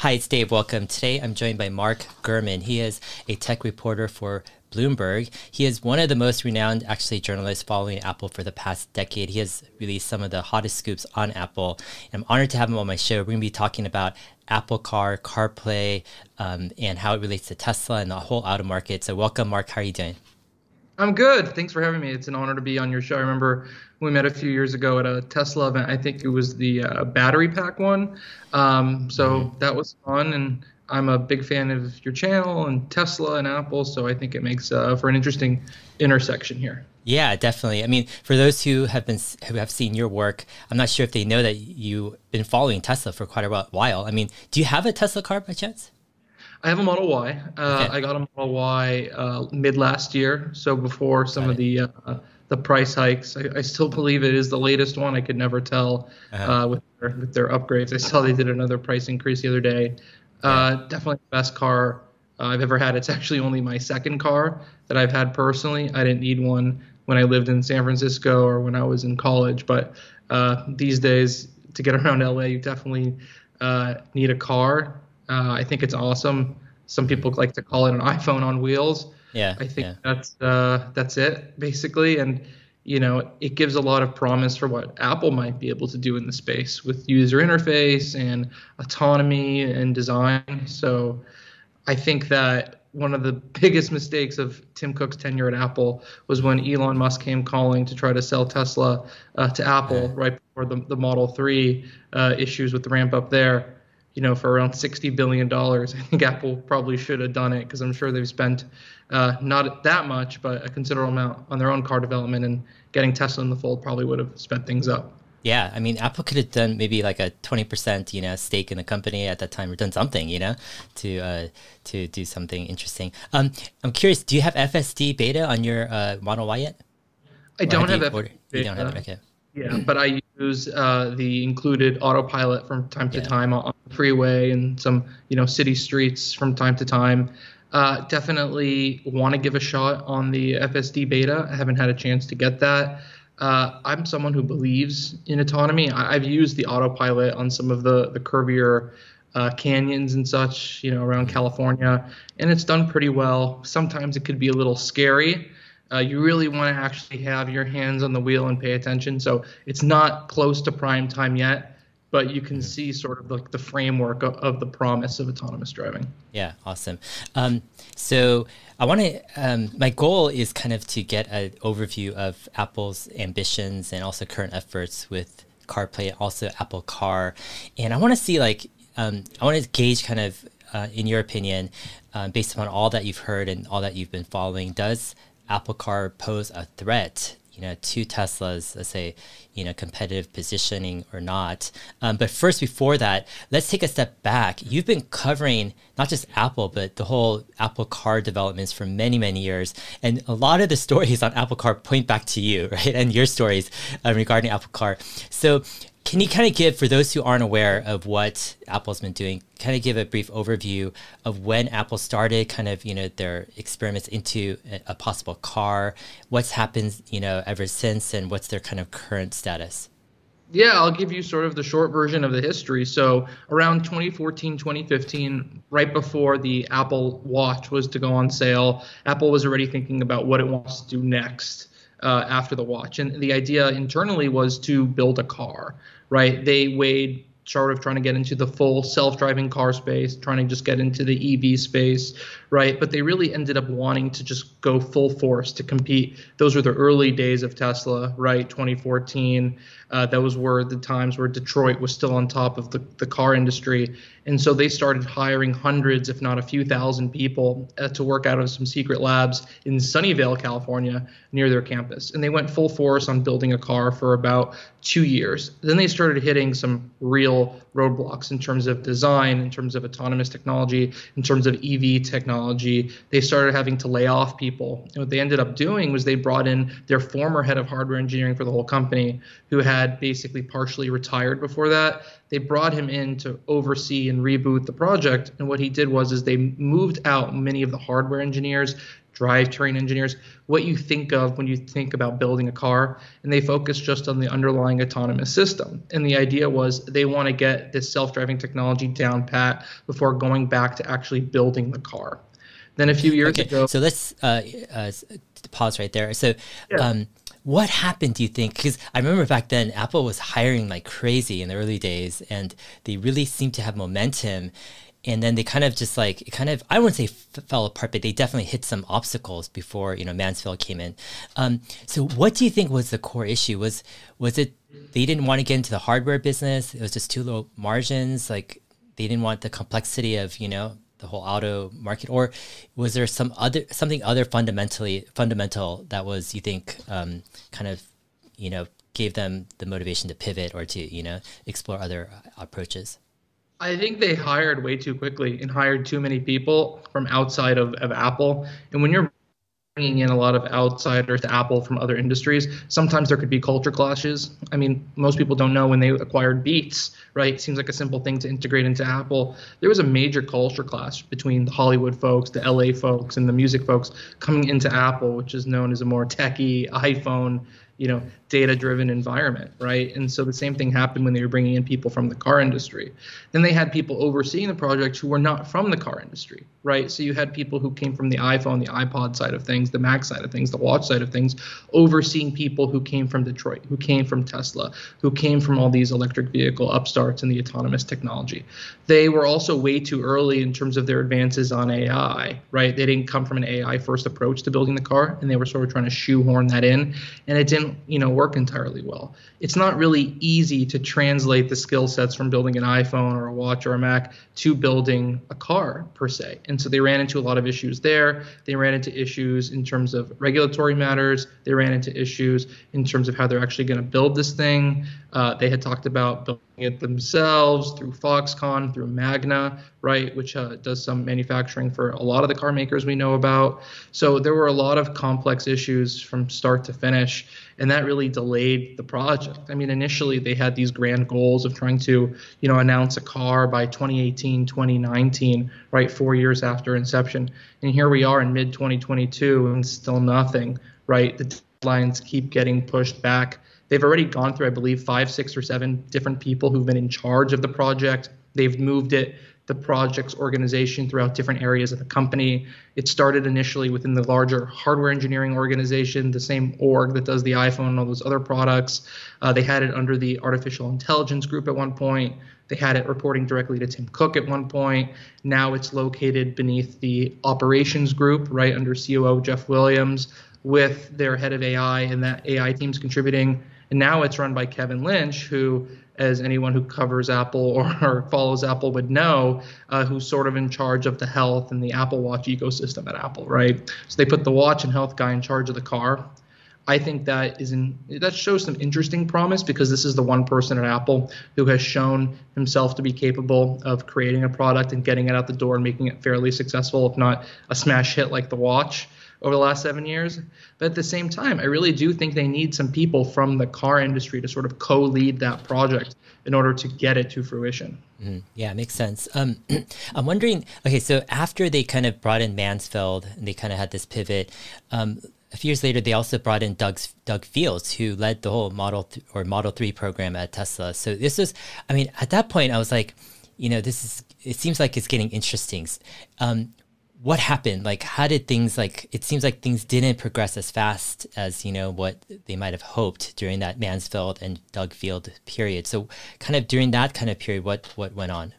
Hi, it's Dave. Welcome. Today I'm joined by Mark Gurman. He is a tech reporter for Bloomberg. He is one of the most renowned, actually, journalists following Apple for the past decade. He has released some of the hottest scoops on Apple. I'm honored to have him on my show. We're going to be talking about Apple Car, CarPlay, um, and how it relates to Tesla and the whole auto market. So, welcome, Mark. How are you doing? I'm good. Thanks for having me. It's an honor to be on your show. I remember we met a few years ago at a Tesla event. I think it was the uh, battery pack one. Um, so mm-hmm. that was fun, and I'm a big fan of your channel and Tesla and Apple. So I think it makes uh, for an interesting intersection here. Yeah, definitely. I mean, for those who have been who have seen your work, I'm not sure if they know that you've been following Tesla for quite a while. I mean, do you have a Tesla car by chance? I have a Model Y. Uh, okay. I got a Model Y uh, mid last year, so before some got of the uh, the price hikes. I, I, still believe it is the latest one. I could never tell uh-huh. Uh, with their, with their upgrades. I saw they did another price increase the other day. Uh, definitely the best car uh, I've ever had. It's actually only my second car that I've had personally. I didn't need one when I lived in San Francisco or when I was in college, but these days to get around LA, you definitely need a car uh, I think it's awesome. Some people like to call it an iPhone on wheels. Yeah. I think yeah. that's uh, that's it basically, and you know it gives a lot of promise for what Apple might be able to do in the space with user interface and autonomy and design. So I think that one of the biggest mistakes of Tim Cook's tenure at Apple was when Elon Musk came calling to try to sell Tesla uh, to Apple right before the, the Model 3 uh, issues with the ramp up there you know, for around $60 billion. I think Apple probably should have done it because I'm sure they've spent uh, not that much, but a considerable amount on their own car development and getting Tesla in the fold probably would have sped things up. Yeah, I mean, Apple could have done maybe like a twenty percent, you know, stake in the company at that time, or done something, you know, to uh, to do something interesting. Um, I'm curious, do you have FSD beta on your uh, Model Y yet? I don't have, have FSD. You don't have it, okay. Yeah, but I use uh, the included autopilot from time to yeah. time on the freeway and some you know city streets from time to time. Uh, definitely want to give a shot on the FSD beta. I haven't had a chance to get that. Uh, I'm someone who believes in autonomy. I, have used the autopilot on some of the the curvier uh, canyons and such, you know, around California, and it's done pretty well. Sometimes it could be a little scary uh, you really want to actually have your hands on the wheel and pay attention. So it's not close to prime time yet, but you can see sort of like the framework of, of, the promise of autonomous driving. Yeah, awesome. Um, so I want to. Um, my goal is kind of to get an overview of Apple's ambitions and also current efforts with CarPlay, also Apple Car, and I want to see like um, I want to gauge kind of. Uh, in your opinion, uh, based upon all that you've heard and all that you've been following, does Apple Car pose a threat, you know, to Tesla's, let's say, you know, competitive positioning or not. Um, but first, before that, let's take a step back. You've been covering not just Apple, but the whole Apple Car developments for many, many years, and a lot of the stories on Apple Car point back to you, right, and your stories uh, regarding Apple Car. So can you kind of give, for those who aren't aware of what Apple's been doing, kind of give a brief overview of when Apple started, kind of you know their experiments into a, possible car, what's happened you know ever since, and what's their kind of current status? Yeah, I'll give you sort of the short version of the history. So, around 2014, 2015, right before the Apple Watch was to go on sale, Apple was already thinking about what it wants to do next uh, after the watch. And the idea internally was to build a car, right? They weighed sort of trying to get into the full self-driving car space, trying to just get into the EV space, right? But they really ended up wanting to just go full force to compete. Those were the early days of Tesla, right? 2014. Uh, those were the times where Detroit was still on top of the, the car industry. And so they started hiring hundreds, if not a few thousand people uh, to work out of some secret labs in Sunnyvale, California, near their campus. And they went full force on building a car for about two years. Then they started hitting some real roadblocks in terms of design, in terms of autonomous technology, in terms of EV technology. They started having to lay off people. And what they ended up doing was they brought in their former head of hardware engineering for the whole company, who had basically partially retired before that. They brought him in to oversee and reboot the project. And what he did was is they moved out many of the hardware engineers drivetrain engineers, what you think of when you think about building a car, and they focus just on the underlying autonomous system. And the idea was they want to get this self-driving technology down pat before going back to actually building the car. Then a few years okay, ago. So let's uh, uh, pause right there. So. Yeah. Um, what happened do you think because i remember back then apple was hiring like crazy in the early days and they really seemed to have momentum and then they kind of just like it kind of I wouldn't say f- fell apart, but they definitely hit some obstacles before you know Mansfield came in. Um, so what do you think was the core issue? Was was it they didn't want to get into the hardware business? It was just too low margins. Like they didn't want the complexity of you know the whole auto market, or was there some other something other fundamentally fundamental that was you think um, kind of you know gave them the motivation to pivot or to you know explore other approaches? I think they hired way too quickly and hired too many people from outside of, of Apple. And when you're bringing in a lot of outsiders to Apple from other industries, sometimes there could be culture clashes. I mean, most people don't know when they acquired Beats, right? It seems like a simple thing to integrate into Apple. There was a major culture clash between the Hollywood folks, the LA folks, and the music folks coming into Apple, which is known as a more techie iPhone you know data driven environment right? And so the same thing happened when they were bringing in people from the car industry. Then they had people overseeing the project who were not from the car industry right? So you had people who came from the iphone the ipod side of things the mac side of things the watch side of things overseeing people who came from detroit who came from tesla who came from all these electric vehicle upstarts and the autonomous technology. They were also way too early in terms of their advances on ai right? They didn't come from an ai first approach to building the car and they were sort of trying to shoehorn that in. And it didn't you know work entirely well. It's not really easy to translate the skill sets from building an iPhone or a watch or a Mac to building a car per se. And so they ran into a lot of issues there. They ran into issues in terms of regulatory matters. They ran into issues in terms of how they're actually going to build this thing. Uh, they had talked about building it themselves through Foxconn, through Magna, right, which uh, does some manufacturing for a lot of the car makers we know about. So there were a lot of complex issues from start to finish, and that really delayed the project. I mean, initially they had these grand goals of trying to, you know, announce a car by 2018, 2019, right, four years after inception, and here we are in mid 2022 and still nothing, right? The deadlines keep getting pushed back They've already gone through, I believe, five, six, or seven different people who've been in charge of the project. They've moved it, the project's organization throughout different areas of the company. It started initially within the larger hardware engineering organization, the same org that does the iPhone and all those other products. Uh, they had it under the artificial intelligence group at one point. They had it reporting directly to Tim Cook at one point. Now it's located beneath the operations group, right under COO Jeff Williams, with their head of AI, and that AI team's contributing and now it's run by Kevin Lynch, who, as anyone who covers Apple or, or follows Apple would know, uh, who's sort of in charge of the health and the Apple Watch ecosystem at Apple, right? So they put the watch and health guy in charge of the car. I think that is in, that shows some interesting promise because this is the one person at Apple who has shown himself to be capable of creating a product and getting it out the door and making it fairly successful, if not a smash hit like the watch over the last seven years. But at the same time, I really do think they need some people from the car industry to sort of co lead that project in order to get it to fruition. Mm-hmm. Yeah, makes sense. Um, I'm wondering okay, so after they kind of brought in Mansfield and they kind of had this pivot, um, a few years later, they also brought in Doug Doug Fields, who led the whole Model th- or Model Three program at Tesla. So this was, I mean, at that point, I was like, you know, this is. It seems like it's getting interesting. Um, what happened? Like, how did things like? It seems like things didn't progress as fast as you know what they might have hoped during that Mansfield and Doug Field period. So, kind of during that kind of period, what what went on?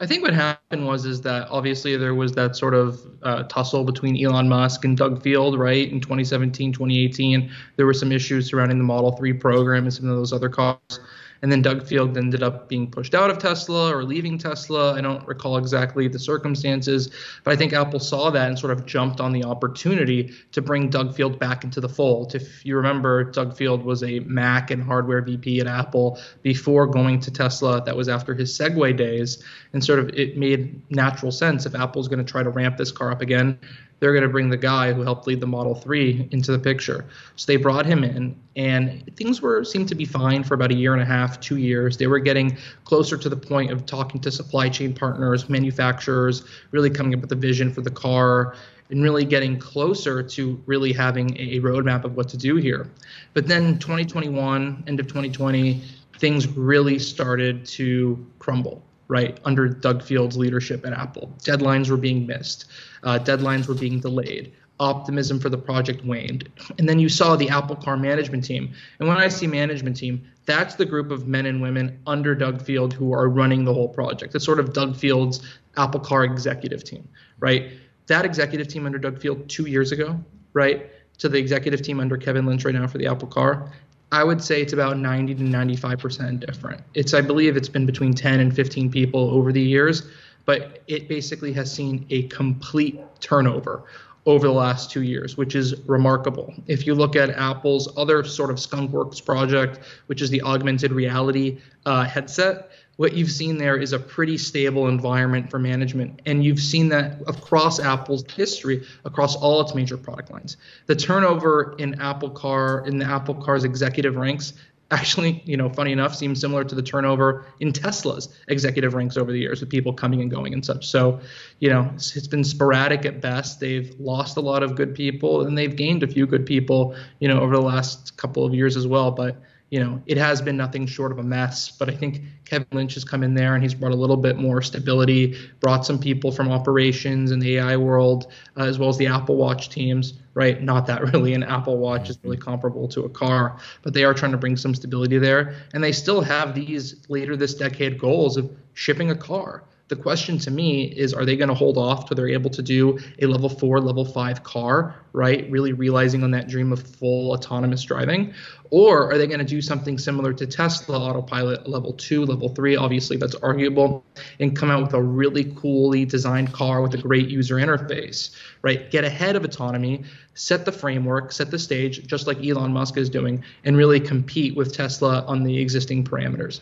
I think what happened was is that obviously there was that sort of uh, tussle between Elon Musk and Doug Field, right? In 2017, 2018, there were some issues surrounding the Model 3 program and some of those other cars. And then Doug Field ended up being pushed out of Tesla or leaving Tesla. I don't recall exactly the circumstances, but I think Apple saw that and sort of jumped on the opportunity to bring Doug Field back into the fold. If you remember, Doug Field was a Mac and hardware VP at Apple before going to Tesla. That was after his Segway days. And sort of it made natural sense if Apple's going to try to ramp this car up again they're going to bring the guy who helped lead the Model 3 into the picture. So they brought him in, and things were seemed to be fine for about a year and a half, two years. They were getting closer to the point of talking to supply chain partners, manufacturers, really coming up with a vision for the car and really getting closer to really having a roadmap of what to do here. But then 2021, end of 2020, things really started to crumble right under Doug Field's leadership at Apple. Deadlines were being missed, uh, deadlines were being delayed. Optimism for the project waned. And then you saw the Apple Car management team. And when I see management team, that's the group of men and women under Doug Field who are running the whole project. It's sort of Doug Field's Apple Car executive team, right? That executive team under Doug Field two years ago, right, to the executive team under Kevin Lynch right now for the Apple Car, I would say it's about 90 to 95% different. It's, I believe it's been between 10 and 15 people over the years, but it basically has seen a complete turnover over the last two years, which is remarkable. If you look at Apple's other sort of Skunkworks project, which is the augmented reality uh, headset, what you've seen there is a pretty stable environment for management. And you've seen that across Apple's history, across all its major product lines. The turnover in Apple Car, in the Apple Car's executive ranks, actually, you know, funny enough, seems similar to the turnover in Tesla's executive ranks over the years with people coming and going and such. So, you know, it's, it's been sporadic at best. They've lost a lot of good people and they've gained a few good people, you know, over the last couple of years as well. But you know, it has been nothing short of a mess. But I think Kevin Lynch has come in there and he's brought a little bit more stability, brought some people from operations and the AI world, uh, as well as the Apple Watch teams, right? Not that really an Apple Watch is really comparable to a car, but they are trying to bring some stability there. And they still have these later this decade goals of shipping a car the question to me is are they going to hold off till they're able to do a level four, level five car, right? Really realizing on that dream of full autonomous driving? Or are they going to do something similar to Tesla autopilot level two, level three? Obviously, that's arguable, and come out with a really coolly designed car with a great user interface, right? Get ahead of autonomy, set the framework, set the stage, just like Elon Musk is doing, and really compete with Tesla on the existing parameters.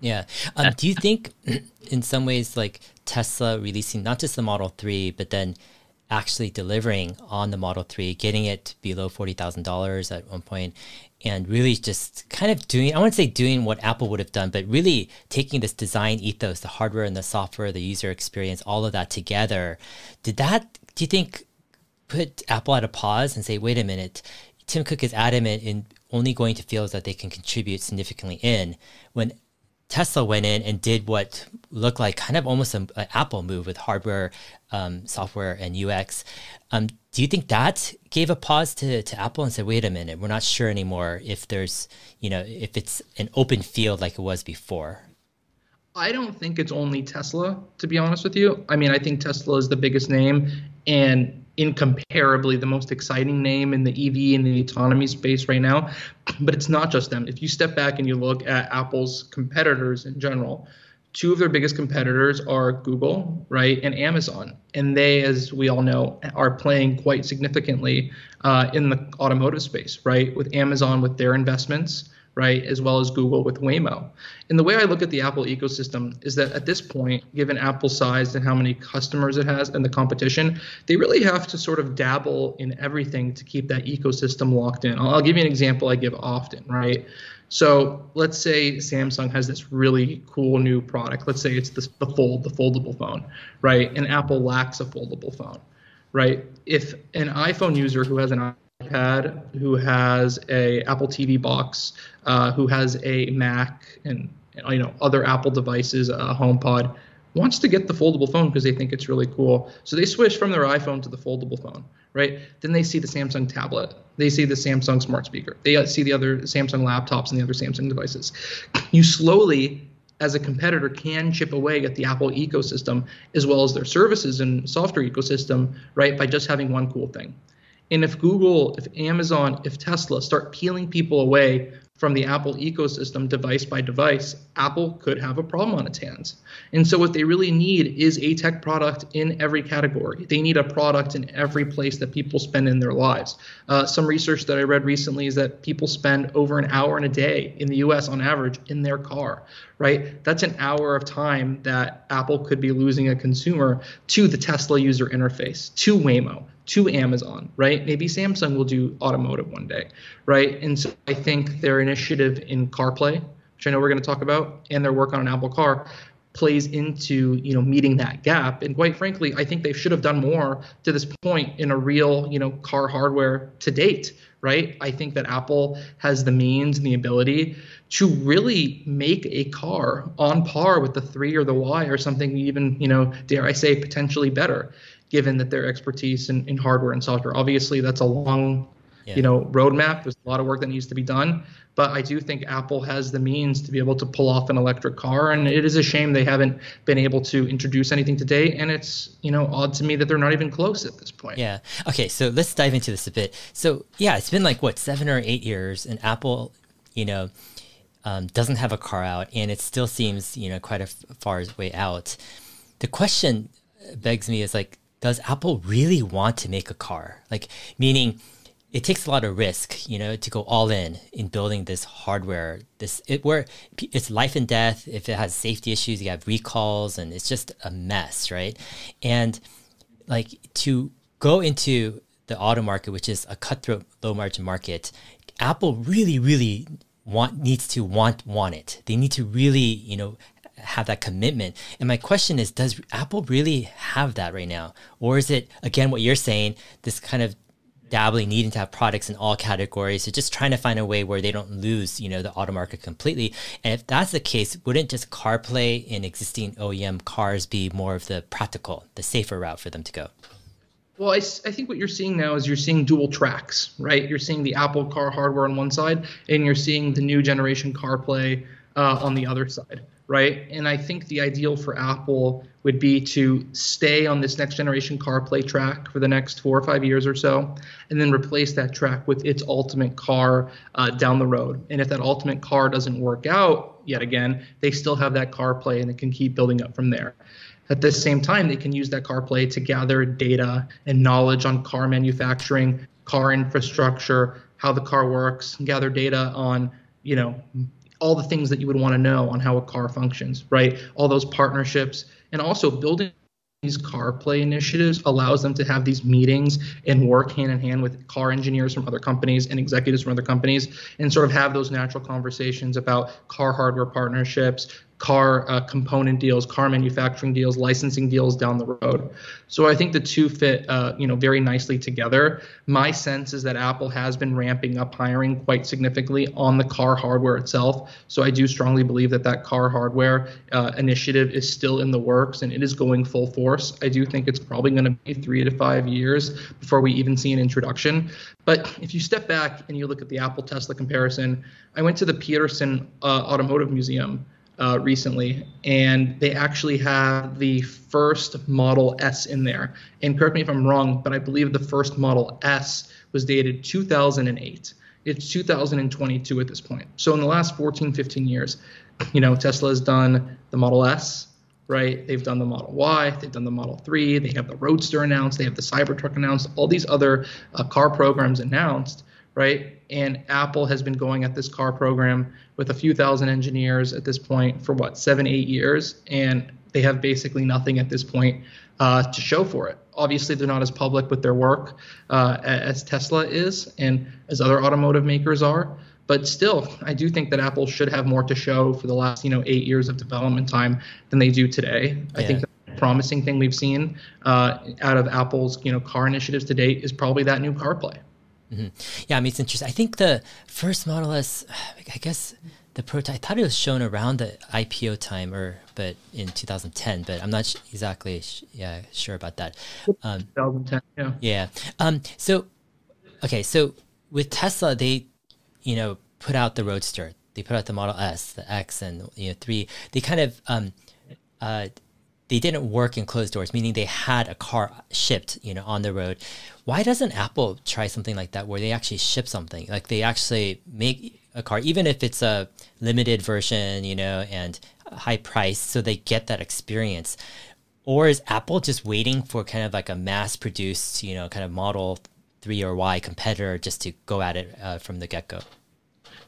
Yeah. Um, do you think, in some ways, like Tesla releasing not just the Model 3, but then actually delivering on the Model 3, getting it below $40,000 at one point, and really just kind of doing, I wouldn't say doing what Apple would have done, but really taking this design ethos, the hardware and the software, the user experience, all of that together. Did that, do you think, put Apple at a pause and say, wait a minute, Tim Cook is adamant in only going to fields that they can contribute significantly in when Tesla went in and did what looked like kind of almost an Apple move with hardware, um, software, and UX. Um, do you think that gave a pause to, to Apple and said, wait a minute, we're not sure anymore if there's, you know, if it's an open field like it was before? I don't think it's only Tesla, to be honest with you. I mean, I think Tesla is the biggest name and incomparably the most exciting name in the EV and the autonomy space right now. But it's not just them. If you step back and you look at Apple's competitors in general, two of their biggest competitors are Google, right, and Amazon. And they, as we all know, are playing quite significantly uh, in the automotive space, right, with Amazon with their investments right, as well as Google with Waymo. And the way I look at the Apple ecosystem is that at this point, given Apple's size and how many customers it has and the competition, they really have to sort of dabble in everything to keep that ecosystem locked in. I'll, give you an example I give often, right? So let's say Samsung has this really cool new product. Let's say it's the, the Fold, the foldable phone, right? And Apple lacks a foldable phone, right? If an iPhone user who has an iPad, who has a Apple TV box, uh, who has a Mac and you know other Apple devices, a HomePod, wants to get the foldable phone because they think it's really cool. So they switch from their iPhone to the foldable phone, right? Then they see the Samsung tablet, they see the Samsung smart speaker, they see the other Samsung laptops and the other Samsung devices. You slowly as a competitor can chip away at the Apple ecosystem as well as their services and software ecosystem, right, by just having one cool thing. And if Google, if Amazon, if Tesla start peeling people away from the Apple ecosystem device by device, Apple could have a problem on its hands. And so, what they really need is a tech product in every category. They need a product in every place that people spend in their lives. Uh, some research that I read recently is that people spend over an hour in a day in the US on average in their car, right? That's an hour of time that Apple could be losing a consumer to the Tesla user interface, to Waymo, to Amazon, right? Maybe Samsung will do automotive one day, right? And so I think their initiative in CarPlay, which I know we're going to talk about, and their work on an Apple Car plays into you know meeting that gap and quite frankly i think they should have done more to this point in a real you know car hardware to date right i think that apple has the means and the ability to really make a car on par with the 3 or the y or something even you know dare i say potentially better given that their expertise in, in hardware and software obviously that's a long yeah. you know roadmap there's a lot of work that needs to be done but I do think Apple has the means to be able to pull off an electric car, and it is a shame they haven't been able to introduce anything today. And it's you know odd to me that they're not even close at this point. Yeah. Okay. So let's dive into this a bit. So yeah, it's been like what seven or eight years, and Apple, you know. Um, doesn't have a car out, and it still seems you know quite a f- far way out. The question begs me is like, does Apple really want to make a car? Like, meaning, it takes a lot of risk, you know, to go all in in building this hardware. This it where it's life and death. If it has safety issues, you have recalls, and it's just a mess, right? And like to go into the auto market, which is a cutthroat, low margin market, Apple really, really want needs to want want it. They need to really, you know, have that commitment. And my question is, does Apple really have that right now? Or is it, again, what you're saying, this kind of dabbling needing to have products in all categories so just trying to find a way where they don't lose you know the auto market completely and if that's the case wouldn't just carplay in existing oem cars be more of the practical the safer route for them to go well, I, I think what you're seeing now is you're seeing dual tracks, right? You're seeing the Apple car hardware on one side, and you're seeing the new generation CarPlay uh, on the other side right? And I think the ideal for Apple would be to stay on this next generation CarPlay track for the next four or five years or so, and then replace that track with its ultimate car uh, down the road. And if that ultimate car doesn't work out yet again, they still have that CarPlay and it can keep building up from there. At the same time, they can use that CarPlay to gather data and knowledge on car manufacturing, car infrastructure, how the car works, gather data on you know all the things that you would want to know on how a car functions, right? All those partnerships and also building these CarPlay initiatives allows them to have these meetings and work hand in hand with car engineers from other companies and executives from other companies and sort of have those natural conversations about car hardware partnerships, car uh, component deals, car manufacturing deals, licensing deals down the road. So I think the two fit, uh, you know, very nicely together. My sense is that Apple has been ramping up hiring quite significantly on the car hardware itself. So I do strongly believe that that car hardware uh, initiative is still in the works and it is going full force. I do think it's probably going to be three to five years before we even see an introduction. But if you step back and you look at the Apple Tesla comparison, I went to the Petersen uh, Automotive Museum uh, recently, and they actually have the first Model S in there. And correct me if I'm wrong, but I believe the first Model S was dated 2008. It's 2022 at this point. So in the last 14, 15 years, you know, Tesla has done the Model S, right? They've done the Model Y, they've done the Model 3, they have the Roadster announced, they have the Cybertruck announced, all these other uh, car programs announced right? And Apple has been going at this car program with a few thousand engineers at this point for what, seven, eight years. And they have basically nothing at this point uh, to show for it. Obviously, they're not as public with their work uh, as Tesla is and as other automotive makers are. But still, I do think that Apple should have more to show for the last, you know, eight years of development time than they do today. Yeah. I think the promising thing we've seen uh, out of Apple's, you know, car initiatives to date is probably that new CarPlay. Mm-hmm. Yeah, I mean, it's interesting. I think the first Model S, I guess the prototype, I thought it was shown around the IPO time, or but in 2010, but I'm not sh- exactly sh- yeah sure about that. Um, 2010, yeah. Yeah. Um, so, okay, so with Tesla, they, you know, put out the Roadster. They put out the Model S, the X, and you know three. They kind of um, uh, they didn't work in closed doors, meaning they had a car shipped, you know, on the road. Why doesn't Apple try something like that where they actually ship something? Like they actually make a car, even if it's a limited version, you know, and high price, so they get that experience. Or is Apple just waiting for kind of like a mass produced, you know, kind of model three or Y competitor just to go at it uh, from the get go?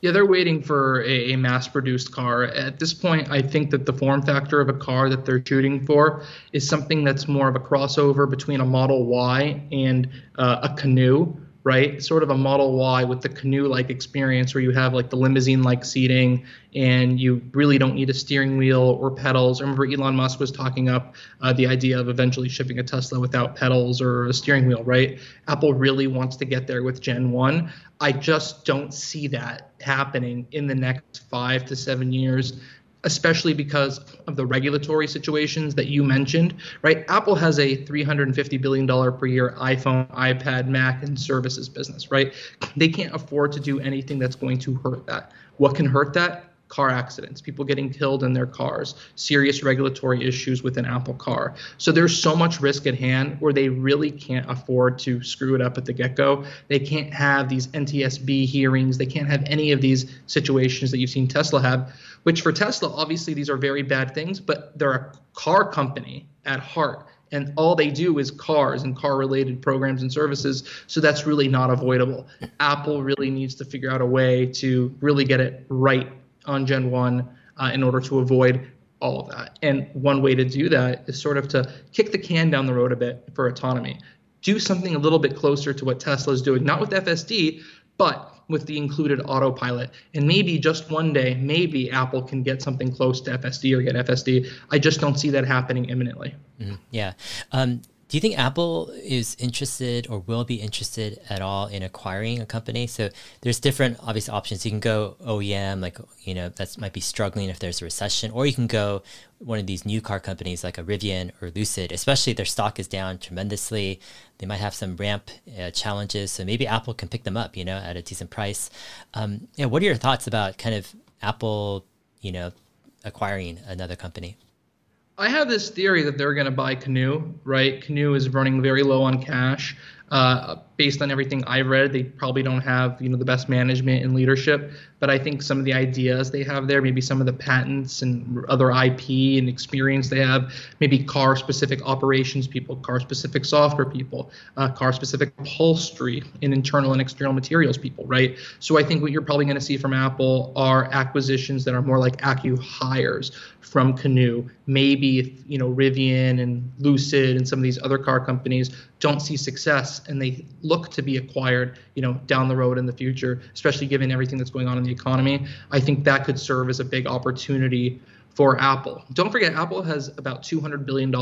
Yeah, they're waiting for a, a mass produced car. At this point, I think that the form factor of a car that they're shooting for is something that's more of a crossover between a Model Y and uh, a Canoo, right? Sort of a Model Y with the Canoo like experience where you have like the limousine like seating and you really don't need a steering wheel or pedals. I remember Elon Musk was talking up uh, the idea of eventually shipping a Tesla without pedals or a steering wheel, right? Apple really wants to get there with Gen 1. I just don't see that happening in the next five to seven years especially because of the regulatory situations that you mentioned, right? Apple has a $350 billion per year iPhone, iPad, Mac, and services business, right? They can't afford to do anything that's going to hurt that. What can hurt that? Car accidents, people getting killed in their cars, serious regulatory issues with an Apple car. So there's so much risk at hand where they really can't afford to screw it up at the get go. They can't have these NTSB hearings. They can't have any of these situations that you've seen Tesla have which for Tesla, obviously, these are very bad things, but they're a car company at heart. And all they do is cars and car related programs and services. So that's really not avoidable. Apple really needs to figure out a way to really get it right on Gen 1 uh, in order to avoid all of that. And one way to do that is sort of to kick the can down the road a bit for autonomy. Do something a little bit closer to what Tesla is doing, not with FSD, but with the included autopilot. And maybe just one day, maybe Apple can get something close to FSD or get FSD. I just don't see that happening imminently. Mm-hmm. Yeah. Um, do you think Apple is interested or will be interested at all in acquiring a company? So there's different obvious options. You can go OEM, like you know that might be struggling if there's a recession, or you can go one of these new car companies like a Rivian or Lucid. Especially their stock is down tremendously. They might have some ramp uh, challenges, so maybe Apple can pick them up, you know, at a decent price. Um, yeah, what are your thoughts about kind of Apple, you know, acquiring another company? I have this theory that they're going to buy Canoo, right? Canoo is running very low on cash. Uh, based on everything I've read, they probably don't have you know the best management and leadership. But I think some of the ideas they have there, maybe some of the patents and other IP and experience they have, maybe car-specific operations people, car-specific software people, uh, car-specific upholstery and internal and external materials people, right? So I think what you're probably going to see from Apple are acquisitions that are more like acqui-hires from Canoo. Maybe if you know Rivian and Lucid and some of these other car companies don't see success and they look to be acquired, you know, down the road in the future, especially given everything that's going on in the economy, I think that could serve as a big opportunity for Apple. Don't forget, Apple has about $200 billion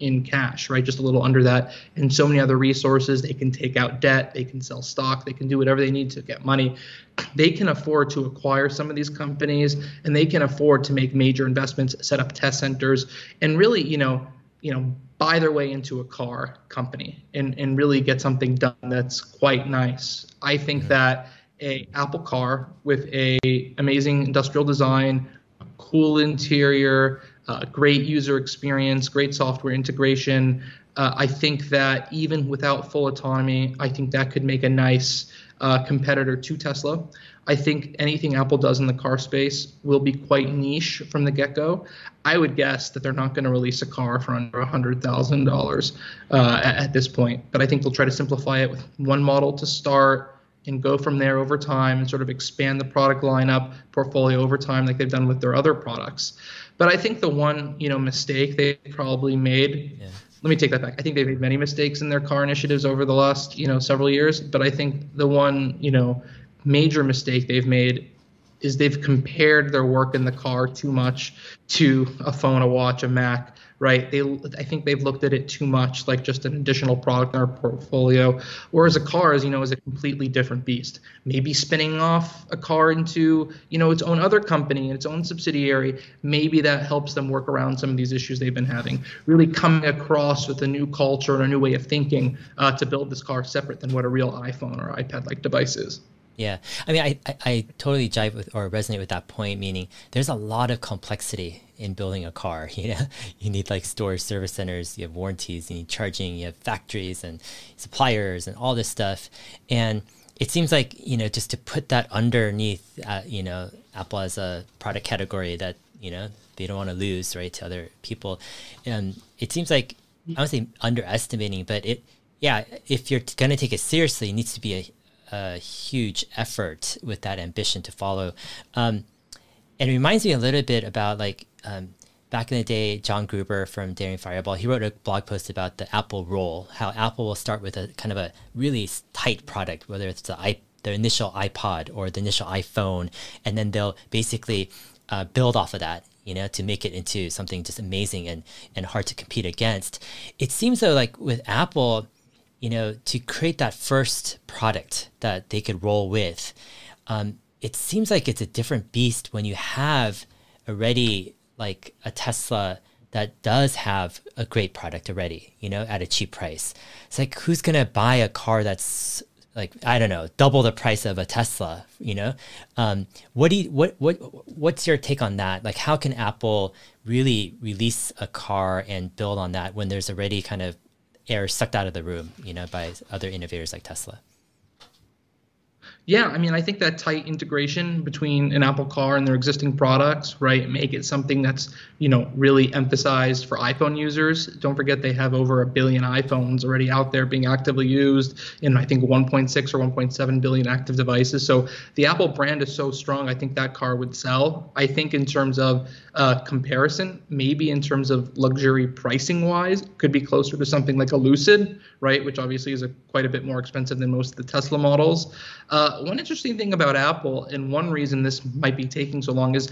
in cash, right? Just a little under that, and so many other resources. They can take out debt, they can sell stock, they can do whatever they need to get money. They can afford to acquire some of these companies, and they can afford to make major investments, set up test centers, and really, you know, you know, buy their way into a car company and, and really get something done that's quite nice. I think that a Apple car with a amazing industrial design, cool interior, uh, great user experience, great software integration. Uh, I think that even without full autonomy, I think that could make a nice uh, competitor to Tesla. I think anything Apple does in the car space will be quite niche from the get go. I would guess that they're not going to release a car for under $100,000 uh, at, at this point, but I think they'll try to simplify it with one model to start and go from there over time and sort of expand the product lineup portfolio over time like they've done with their other products. But I think the one, you know, mistake they probably made yeah let me take that back. I think they've made many mistakes in their car initiatives over the last, you know, several years. But I think the one, you know, major mistake they've made is they've compared their work in the car too much to a phone, a watch, a Mac, right? They, I think they've looked at it too much like just an additional product in our portfolio. Whereas a car, as you know, is a completely different beast. Maybe spinning off a car into, you know, its own other company and its own subsidiary, maybe that helps them work around some of these issues they've been having. Really coming across with a new culture and a new way of thinking uh, to build this car separate than what a real iPhone or iPad-like device is. Yeah, I mean, I, I, I, totally jive with or resonate with that point. Meaning, there's a lot of complexity in building a car. You know, you need like storage service centers, you have warranties, you need charging, you have factories and suppliers and all this stuff. And it seems like you know just to put that underneath, uh, you know, Apple as a product category that you know they don't want to lose right to other people. And it seems like I would say underestimating, but it yeah, if you're going to take it seriously, it needs to be a a huge effort with that ambition to follow. Um, it reminds me a little bit about like um, back in the day, John Gruber from Daring Fireball, he wrote a blog post about the Apple roll, how Apple will start with a kind of a really tight product, whether it's the, I, the initial iPod or the initial iPhone, and then they'll basically uh, build off of that you know, to make it into something just amazing and, and hard to compete against. It seems though, like with Apple, you know, to create that first product that they could roll with, um, it seems like it's a different beast when you have already like a Tesla that does have a great product already, you know, at a cheap price. It's like who's gonna buy a car that's like I don't know, double the price of a Tesla, you know? Um, what do you, what what what's your take on that? Like how can Apple really release a car and build on that when there's already kind of air sucked out of the room, you know, by other innovators like Tesla? Yeah, I mean, I think that tight integration between an Apple Car and their existing products, right, make it something that's, you know, really emphasized for iPhone users. Don't forget they have over a billion iPhones already out there being actively used in, I think, 1.6 or 1.7 billion active devices. So the Apple brand is so strong, I think that car would sell. I think in terms of uh, comparison, maybe in terms of luxury pricing wise, could be closer to something like a Lucid, right, which obviously is a, quite a bit more expensive than most of the Tesla models. Uh, one interesting thing about Apple, and one reason this might be taking so long, is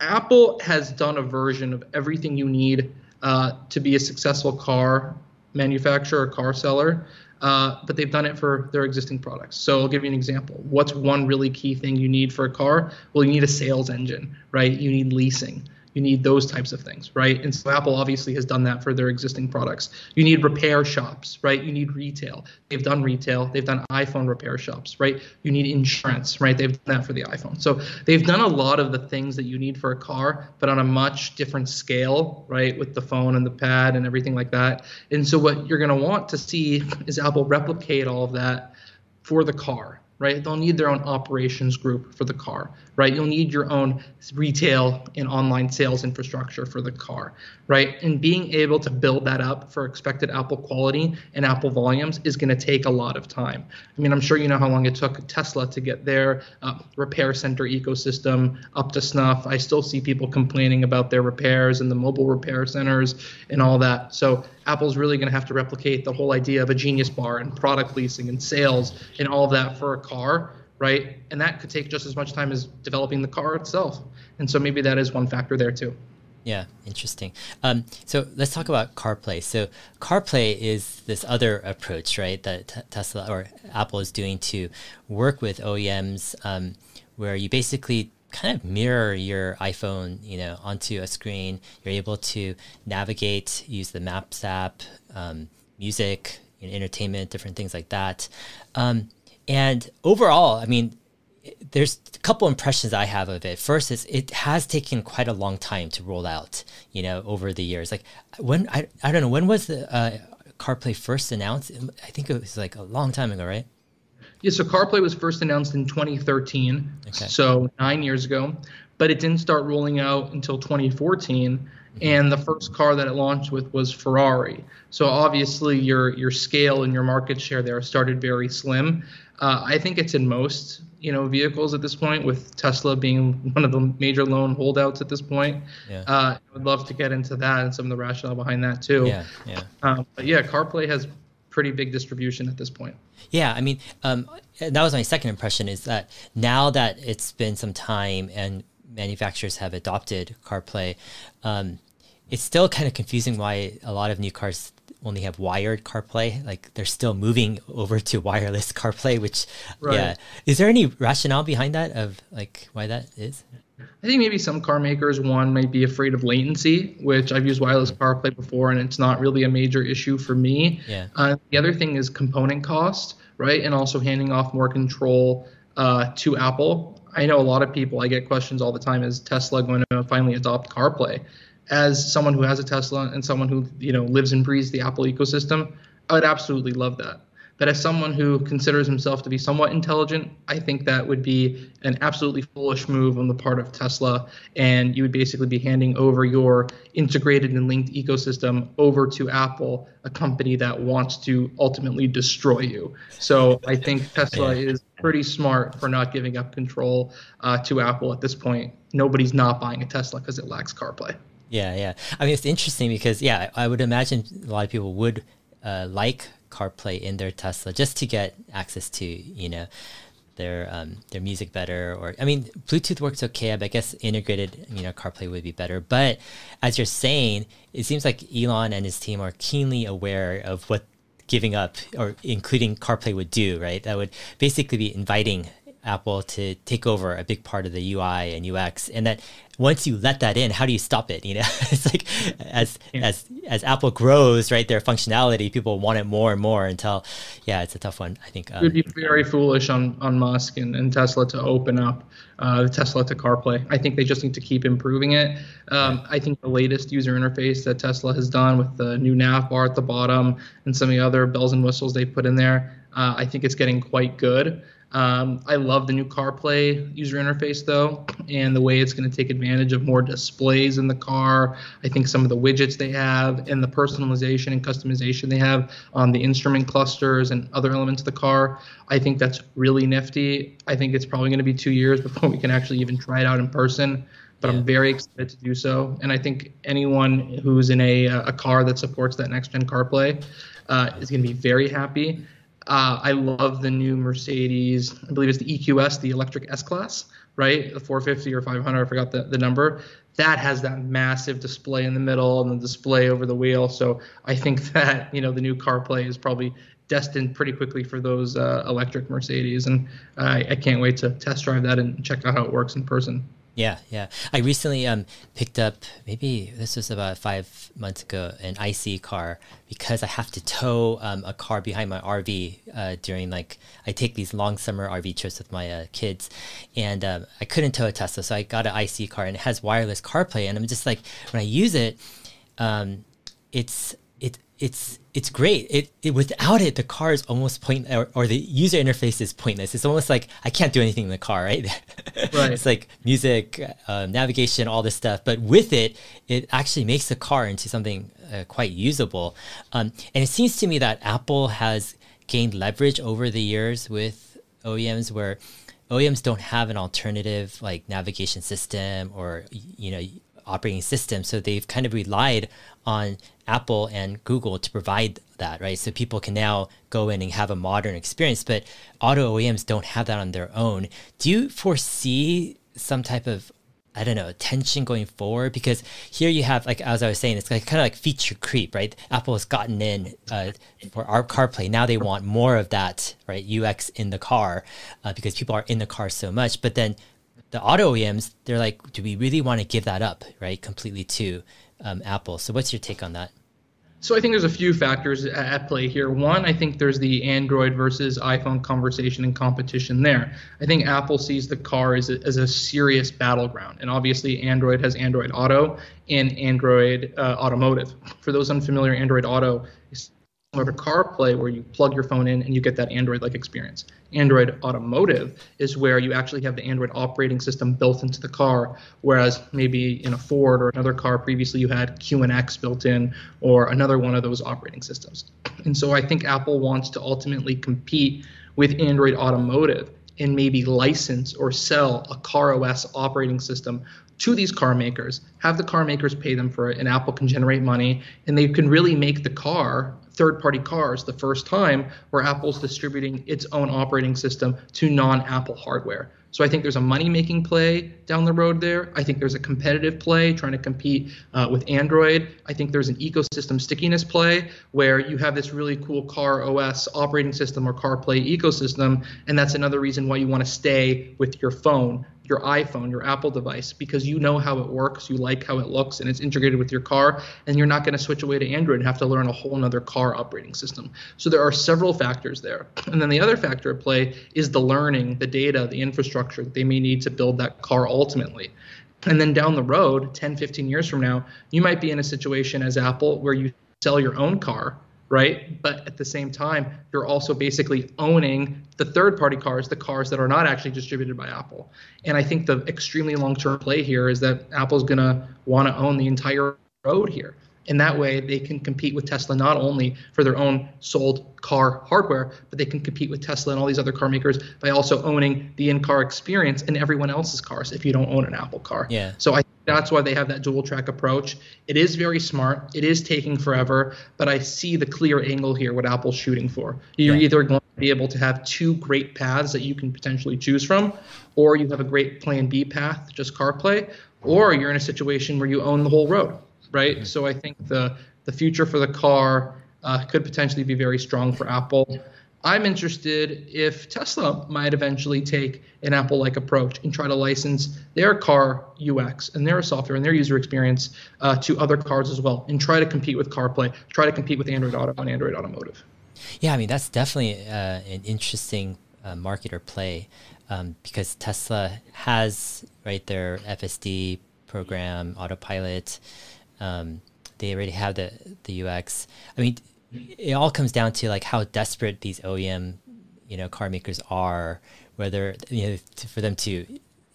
Apple has done a version of everything you need uh, to be a successful car manufacturer, or car seller. Uh, but they've done it for their existing products. So I'll give you an example. What's one really key thing you need for a car? Well, you need a sales engine, right? You need leasing. You need those types of things, right? And so Apple obviously has done that for their existing products. You need repair shops, right? You need retail. They've done retail. They've done iPhone repair shops, right? You need insurance, right? They've done that for the iPhone. So they've done a lot of the things that you need for a car, but on a much different scale, right? With the phone and the pad and everything like that. And so what you're going to want to see is Apple replicate all of that for the car, right? They'll need their own operations group for the car, right? You'll need your own retail and online sales infrastructure for the car, right? And being able to build that up for expected Apple quality and Apple volumes is going to take a lot of time. I mean, I'm sure you know how long it took Tesla to get their uh, repair center ecosystem up to snuff. I still see people complaining about their repairs and the mobile repair centers and all that. So Apple's really going to have to replicate the whole idea of a Genius Bar and product leasing and sales and all of that for a car right? And that could take just as much time as developing the car itself. And so maybe that is one factor there too. Yeah, interesting. Um, so let's talk about CarPlay. So CarPlay is this other approach, right, that t- Tesla or Apple is doing to work with OEMs, um, where you basically kind of mirror your iPhone, you know, onto a screen. You're able to navigate, use the Maps app, um, music, entertainment, different things like that. Um, and overall, I mean, there's a couple impressions I have of it. First is it has taken quite a long time to roll out, you know, over the years. Like when I, I don't know when was the uh, CarPlay first announced? I think it was like a long time ago, right? Yeah, so CarPlay was first announced in 2013, okay. so nine years ago, but it didn't start rolling out until 2014. Mm-hmm. And the first car that it launched with was Ferrari. So obviously your your scale and your market share there started very slim. Uh, I think it's in most you know vehicles at this point, with Tesla being one of the major lone holdouts at this point. Yeah. Uh, I would love to get into that and some of the rationale behind that too. Yeah, yeah. Um, but yeah, CarPlay has pretty big distribution at this point. Yeah, I mean, um, that was my second impression is that now that it's been some time and manufacturers have adopted CarPlay, um, it's still kind of confusing why a lot of new cars only have wired CarPlay. Like they're still moving over to wireless CarPlay, which right. yeah. Is there any rationale behind that of like why that is? I think maybe some car makers one might be afraid of latency, which I've used wireless CarPlay before, and it's not really a major issue for me. Yeah. Uh, the other thing is component cost, right, and also handing off more control uh, to Apple. I know a lot of people. I get questions all the time: Is Tesla going to finally adopt CarPlay? as someone who has a Tesla and someone who you know lives and breathes the Apple ecosystem, I would absolutely love that. But as someone who considers himself to be somewhat intelligent, I think that would be an absolutely foolish move on the part of Tesla. And you would basically be handing over your integrated and linked ecosystem over to Apple, a company that wants to ultimately destroy you. So I think Tesla is pretty smart for not giving up control uh, to Apple at this point. Nobody's not buying a Tesla because it lacks CarPlay. Yeah, yeah. I mean, it's interesting because, yeah, I would imagine a lot of people would uh, like CarPlay in their Tesla just to get access to you know their um, their music better. Or I mean, Bluetooth works okay, but I guess integrated you know CarPlay would be better. But as you're saying, it seems like Elon and his team are keenly aware of what giving up or including CarPlay would do. Right, that would basically be inviting Apple to take over a big part of the UI and UX, and that once you let that in, how do you stop it? You know, it's like as yeah. as as Apple grows, right, their functionality, people want it more and more until, yeah, it's a tough one. I think um, it would be very foolish on on Musk and, and Tesla to open up uh, the Tesla to CarPlay. I think they just need to keep improving it. Um, I think the latest user interface that Tesla has done with the new nav bar at the bottom and some of the other bells and whistles they put in there, uh, I think it's getting quite good. Um, I love the new CarPlay user interface though, and the way it's going to take advantage of more displays in the car. I think some of the widgets they have and the personalization and customization they have on the instrument clusters and other elements of the car. I think that's really nifty. I think it's probably going to be two years before we can actually even try it out in person. But. I'm very excited to do so, and I think anyone who's in a a car that supports that next gen CarPlay uh, is going to be very happy. Uh, I love the new Mercedes. I believe it's the EQS, the electric S Class, right? The 450 or 500. I forgot the, the number. That has that massive display in the middle and the display over the wheel. So I think that you know the new CarPlay is probably destined pretty quickly for those uh, electric Mercedes, and I, I can't wait to test drive that and check out how it works in person. Yeah, yeah. I recently um picked up maybe this was about five months ago an IC car because I have to tow um, a car behind my RV uh, during like I take these long summer RV trips with my uh, kids, and um, I couldn't tow a Tesla, so I got an IC car and it has wireless CarPlay, and I'm just like when I use it, um, it's it it's it's great. It, it without it, the car is almost point or, or, the user interface is pointless. It's almost like I can't do anything in the car, right? right. it's like music, uh, navigation, all this stuff. But with it, it actually makes the car into something uh, quite usable. Um, and it seems to me that Apple has gained leverage over the years with OEMs where OEMs don't have an alternative like navigation system or you know operating system. So they've kind of relied on Apple and Google to provide that, right? So people can now go in and have a modern experience, but auto OEMs don't have that on their own. Do you foresee some type of I don't know, tension going forward because here you have, like as I was saying, it's like kind of like feature creep, right? Apple has gotten in uh, for our CarPlay. Now they want more of that, right? UX in the car uh, because people are in the car so much. But then the auto OEMs, they're like, do we really want to give that up, right, completely to um, Apple? So, what's your take on that? So I think there's a few factors at play here. One, I think there's the Android versus iPhone conversation and competition there. I think Apple sees the car as a, as a serious battleground, and obviously Android has Android Auto and Android uh, Automotive. For those unfamiliar, Android Auto is similar to CarPlay, where you plug your phone in and you get that Android-like experience. Android Automotive is where you actually have the Android operating system built into the car, whereas maybe in a Ford or another car previously you had QNX built in or another one of those operating systems. And so I think Apple wants to ultimately compete with Android Automotive and maybe license or sell a car OS operating system to these car makers, have the car makers pay them for it, and Apple can generate money, and they can really make the car third party cars the first time where Apple's distributing its own operating system to non Apple hardware. So I think there's a money making play down the road there. I think there's a competitive play trying to compete uh, with Android. I think there's an ecosystem stickiness play where you have this really cool car OS operating system or CarPlay ecosystem. And that's another reason why you want to stay with your phone your iPhone, your Apple device, because you know how it works, you like how it looks, and it's integrated with your car, and you're not going to switch away to Android and have to learn a whole other car operating system. So there are several factors there. And then the other factor at play is the learning, the data, the infrastructure that they may need to build that car ultimately. And then down the road, 10, 15 years from now, you might be in a situation as Apple where you sell your own car right? But at the same time, you're also basically owning the third party cars, the cars that are not actually distributed by Apple. And I think the extremely long term play here is that Apple's going to want to own the entire road here. And that mm-hmm. way, they can compete with Tesla not only for their own sold car hardware, but they can compete with Tesla and all these other car makers by also owning the in car experience in everyone else's cars if you don't own an Apple car. Yeah. So I that's why they have that dual track approach. It is very smart. It is taking forever, but I see the clear angle here what Apple's shooting for. You're yeah. either going to be able to have two great paths that you can potentially choose from, or you have a great plan B path, just CarPlay, or you're in a situation where you own the whole road right? Mm-hmm. So I think the the future for the car uh, could potentially be very strong for Apple. I'm interested if Tesla might eventually take an Apple like approach and try to license their car UX and their software and their user experience uh, to other cars as well and try to compete with CarPlay, try to compete with Android Auto and Android Automotive. Yeah, I mean, that's definitely uh, an interesting uh, market or play um, because Tesla has, right, their FSD program, autopilot um, they already have the the UX. I mean, it all comes down to like how desperate these OEM, you know, car makers are, whether you know to, for them to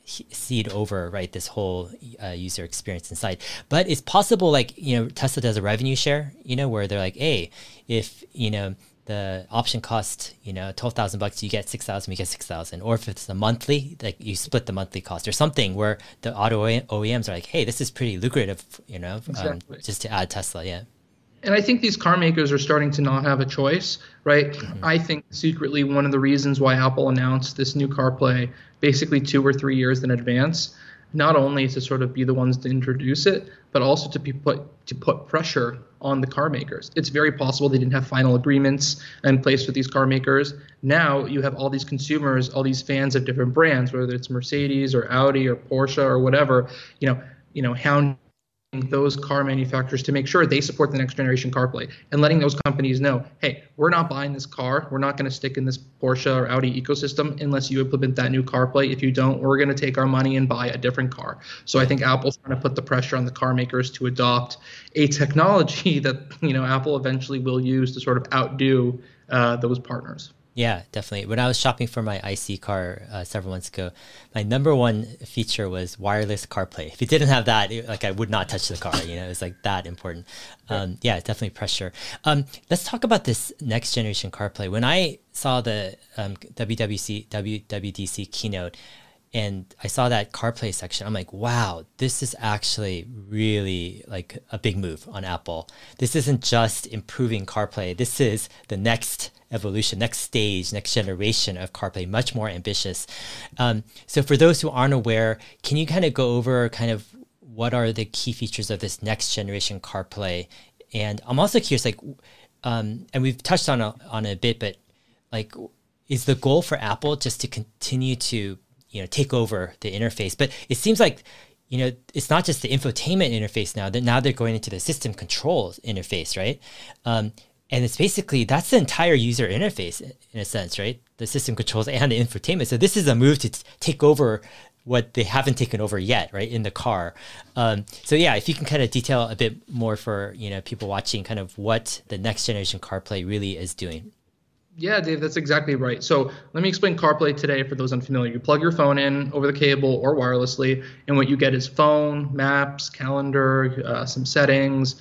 cede over right this whole uh, user experience inside but it's possible like you know tesla does a revenue share you know where they're like hey if you know the option cost, you know, twelve thousand bucks, you get six thousand, you get six thousand. Or if it's a monthly, like you split the monthly cost or something where the auto OEMs are like, hey, this is pretty lucrative, you know, um, exactly. um, just to add Tesla, yeah. And I think these car makers are starting to not have a choice, right? Mm-hmm. I think secretly one of the reasons why Apple announced this new CarPlay basically two or three years in advance not only to sort of be the ones to introduce it, but also to be put to put pressure on the car makers. It's very possible they didn't have final agreements in place with these car makers. Now you have all these consumers, all these fans of different brands, whether it's Mercedes or Audi or Porsche or whatever, you know, you know, hound those car manufacturers to make sure they support the next generation CarPlay and letting those companies know, hey, we're not buying this car. We're not going to stick in this Porsche or Audi ecosystem unless you implement that new CarPlay. If you don't, we're going to take our money and buy a different car. So I think Apple's trying to put the pressure on the car makers to adopt a technology that you know Apple eventually will use to sort of outdo uh, those partners. Yeah, definitely. When I was shopping for my IC car uh, several months ago, my number one feature was wireless CarPlay. If it didn't have that, it, like I would not touch the car. You know, it's like that important. Um, yeah, definitely pressure. Um, let's talk about this next generation CarPlay. When I saw the um, WWC WWDC keynote, and I saw that CarPlay section. I'm like, wow, this is actually really like a big move on Apple. This isn't just improving CarPlay. This is the next evolution, next stage, next generation of CarPlay, much more ambitious. Um, so for those who aren't aware, can you kind of go over kind of what are the key features of this next generation CarPlay? And I'm also curious, like, um, and we've touched on a, on a bit, but like, is the goal for Apple just to continue to you know take over the interface? But it seems like you know it's not just the infotainment interface now. That now they're going into the system controls interface, right? Um, and it's basically that's the entire user interface in a sense right the system controls and the infotainment so this is a move to take over what they haven't taken over yet right in the car um, so yeah if you can kind of detail a bit more for you know people watching kind of what the next generation carplay really is doing yeah, Dave, that's exactly right. So let me explain CarPlay today for those unfamiliar. You plug your phone in over the cable or wirelessly, and what you get is phone, maps, calendar, uh, some settings,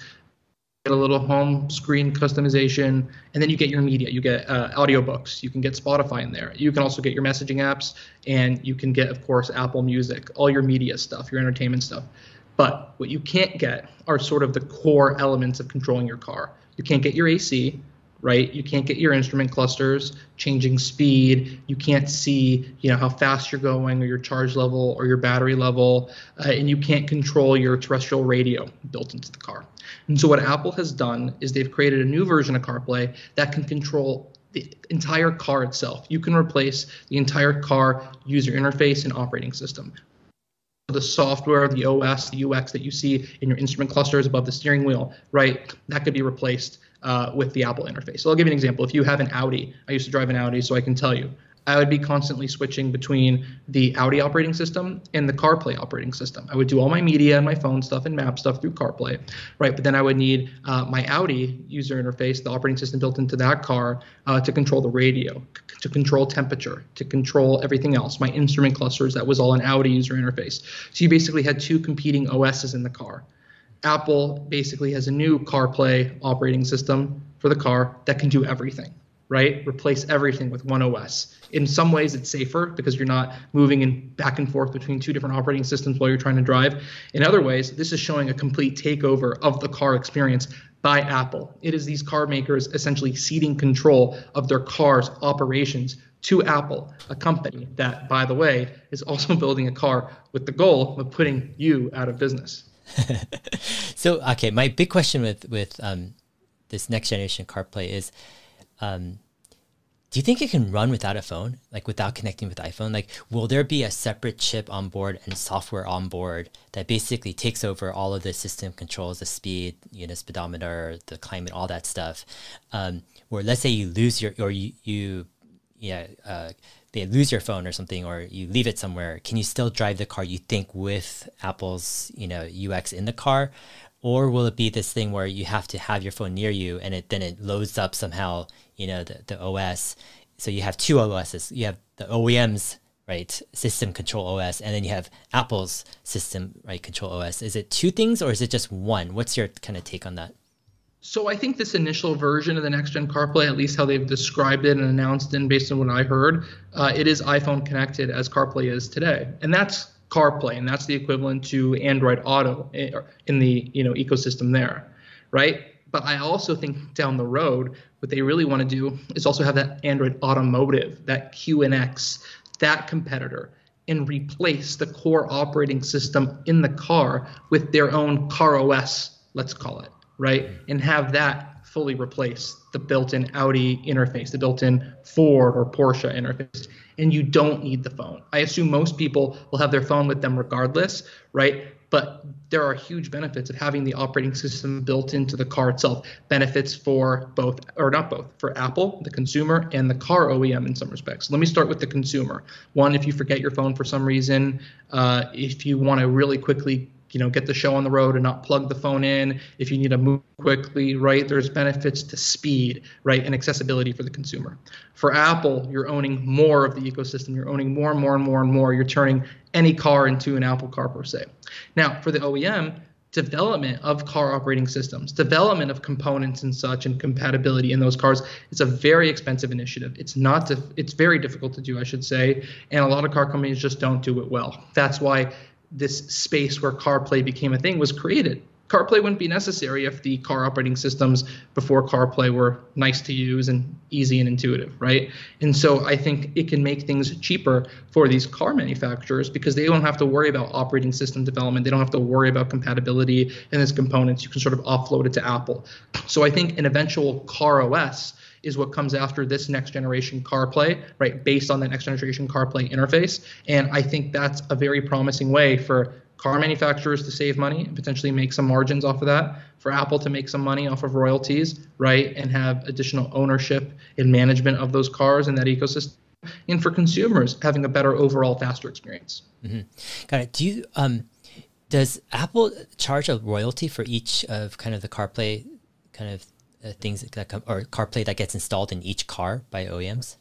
get a little home screen customization, and then you get your media. You get uh, audiobooks. You can get Spotify in there. You can also get your messaging apps, and you can get, of course, Apple Music, all your media stuff, your entertainment stuff. But what you can't get are sort of the core elements of controlling your car. You can't get your AC, right? You can't get your instrument clusters changing speed. You can't see, you know, how fast you're going or your charge level or your battery level, uh, and you can't control your terrestrial radio built into the car. And so what Apple has done is they've created a new version of CarPlay that can control the entire car itself. You can replace the entire car user interface and operating system the software, the OS, the UX that you see in your instrument clusters above the steering wheel, right? That could be replaced uh, with the Apple interface. So I'll give you an example. If you have an Audi, I used to drive an Audi, so I can tell you. I would be constantly switching between the Audi operating system and the CarPlay operating system. I would do all my media and my phone stuff and map stuff through CarPlay, right? But then I would need uh, my Audi user interface, the operating system built into that car, uh, to control the radio, c- to control temperature, to control everything else. My instrument clusters, that was all an Audi user interface. So you basically had two competing OSs in the car. Apple basically has a new CarPlay operating system for the car that can do everything right? Replace everything with one OS. In some ways, it's safer because you're not moving in back and forth between two different operating systems while you're trying to drive. In other ways, this is showing a complete takeover of the car experience by Apple. It is these car makers essentially ceding control of their cars' operations to Apple, a company that, by the way, is also building a car with the goal of putting you out of business. so, okay, my big question with with um, this next generation CarPlay is um, do you think it can run without a phone, like without connecting with iPhone? Like, will there be a separate chip on board and software on board that basically takes over all of the system controls, the speed, you know, speedometer, the climate, all that stuff? Um, where let's say you lose your, or you, you yeah, uh, they lose your phone or something, or you leave it somewhere. Can you still drive the car? You think with Apple's, you know, UX in the car, or will it be this thing where you have to have your phone near you and it then it loads up somehow you know the, the os so you have two os's you have the oems right system control os and then you have apple's system right control os is it two things or is it just one what's your kind of take on that so I think this initial version of the next gen CarPlay, at least how they've described it and announced it, based on what I heard, uh, it is iPhone connected as CarPlay is today, and that's CarPlay, and that's the equivalent to Android Auto eh, in the you know ecosystem there, right? But I also think down the road, what they really want to do is also have that Android Automotive, that QNX, that competitor, and replace the core operating system in the car with their own car OS, let's call it, right? And have that fully replace the built-in Audi interface, the built-in Ford or Porsche interface, and you don't need the phone. I assume most people will have their phone with them regardless, right? But there are huge benefits of having the operating system built into the car itself. Benefits for both, or not both, for Apple, the consumer, and the car OEM in some respects. Let me start with the consumer. One, if you forget your phone for some reason, uh, if you want to really quickly you know get the show on the road and not plug the phone in if you need to move quickly right there's benefits to speed right and accessibility for the consumer for apple you're owning more of the ecosystem you're owning more and more and more and more you're turning any car into an apple car per se now for the oem development of car operating systems, development of components and such, and compatibility in those cars. It's a very expensive initiative. It's not. Dif- it's very difficult to do, I should say, and a lot of car companies just don't do it well. That's why this space where CarPlay became a thing was created. CarPlay wouldn't be necessary if the car operating systems before CarPlay were nice to use and easy and intuitive, right? And so I think it can make things cheaper for these car manufacturers because they don't have to worry about operating system development. They don't have to worry about compatibility and its components. You can sort of offload it to Apple. So I think an eventual car OS is what comes after this next generation CarPlay, right? Based on that next generation CarPlay interface. And I think that's a very promising way for car manufacturers to save money and potentially make some margins off of that, for Apple to make some money off of royalties, right? And have additional ownership and management of those cars in that ecosystem. And for consumers, having a better overall, faster experience. Mm-hmm. Got it. Do you um, does Apple charge a royalty for each of kind of the CarPlay kind of uh, things that come or CarPlay that gets installed in each car by OEMs?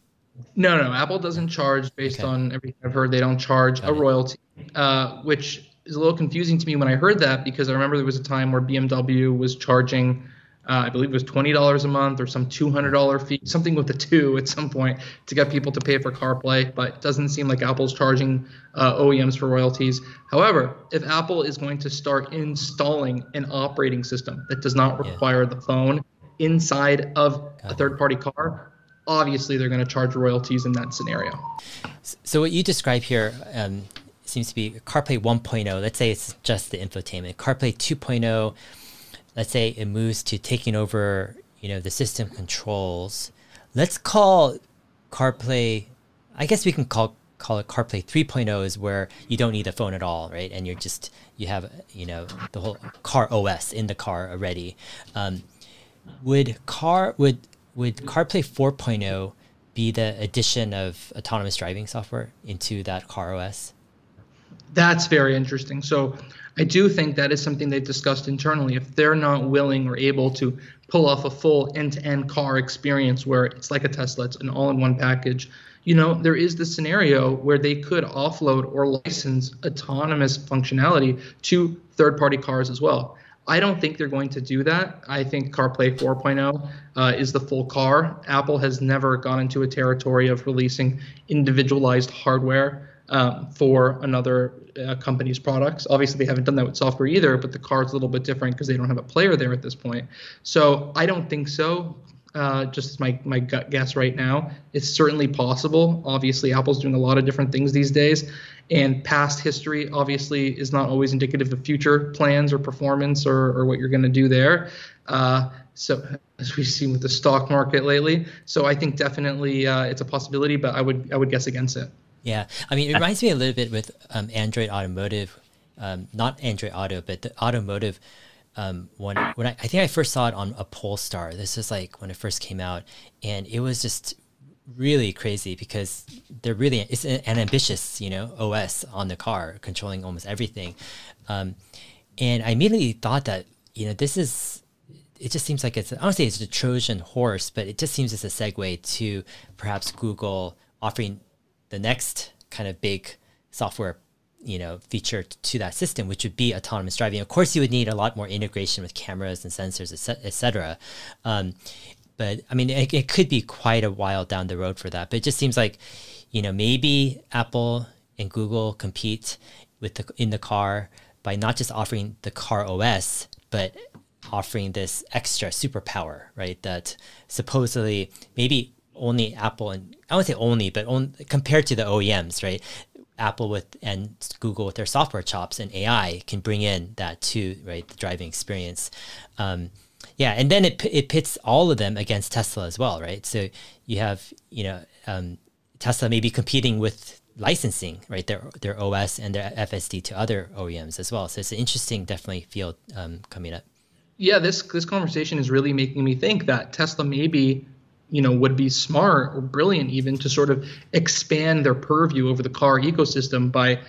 No, no. Apple doesn't charge based okay. on everything I've heard. They don't charge Got a it. royalty, uh, which is a little confusing to me when I heard that because I remember there was a time where BMW was charging, uh, I believe it was twenty dollars a month or some two hundred dollar fee, something with a two at some point to get people to pay for CarPlay. But it doesn't seem like Apple's charging uh, OEMs for royalties. However, if Apple is going to start installing an operating system that does not require yeah. the phone inside of a third party car, obviously they're going to charge royalties in that scenario. So, what you describe here um, seems to be CarPlay 1.0. Let's say it's just the infotainment. CarPlay 2.0, let's say it moves to taking over you know the system controls. Let's call CarPlay, I guess we can call call it CarPlay 3.0 is where you don't need a phone at all, right? And you're just you have you know the whole car OS in the car already. Um, would car would would CarPlay 4.0 be the addition of autonomous driving software into that car OS? That's very interesting. So I do think that is something they've discussed internally. If they're not willing or able to pull off a full end-to-end car experience where it's like a Tesla, it's an all-in-one package, you know, there is the scenario where they could offload or license autonomous functionality to third-party cars as well. I don't think they're going to do that. I think CarPlay 4.0 uh, is the full car. Apple has never gone into a territory of releasing individualized hardware um, for another uh, company's products. Obviously, they haven't done that with software either, but the car's a little bit different because they don't have a player there at this point. So I don't think so. Uh, just my my gut guess right now. It's certainly possible. Obviously, Apple's doing a lot of different things these days, and past history obviously is not always indicative of future plans or performance or, or what you're going to do there. Uh, so as we've seen with the stock market lately, so I think definitely uh, it's a possibility, but I would I would guess against it. Yeah, I mean, it reminds me a little bit with um, Android Automotive, um, not Android Auto, but the automotive. Um, when when I, I think I first saw it on a Polestar. This is like when it first came out, and it was just really crazy because they're really it's an, ambitious you know OS on the car, controlling almost everything. Um, and I immediately thought that you know this is it just seems like it's honestly it's a Trojan horse, but it just seems as a segue to perhaps Google offering the next kind of big software you know feature to that system which would be autonomous driving of course you would need a lot more integration with cameras and sensors etc um, but i mean it, it, could be quite a while down the road for that but it just seems like you know maybe apple and google compete with the in the car by not just offering the car os but offering this extra superpower right that supposedly maybe only Apple and I won't say only, but on, compared to the OEMs, right? Apple with and Google with their software chops and AI can bring in that too, right? The driving experience. Um, yeah, and then it it pits all of them against Tesla as well, right? So you have you know um, Tesla maybe competing with licensing, right? Their their OS and their FSD to other OEMs as well. So it's an interesting, definitely field um, coming up. Yeah, this this conversation is really making me think that Tesla maybe you know would be smart or brilliant even to sort of expand their purview over the car ecosystem by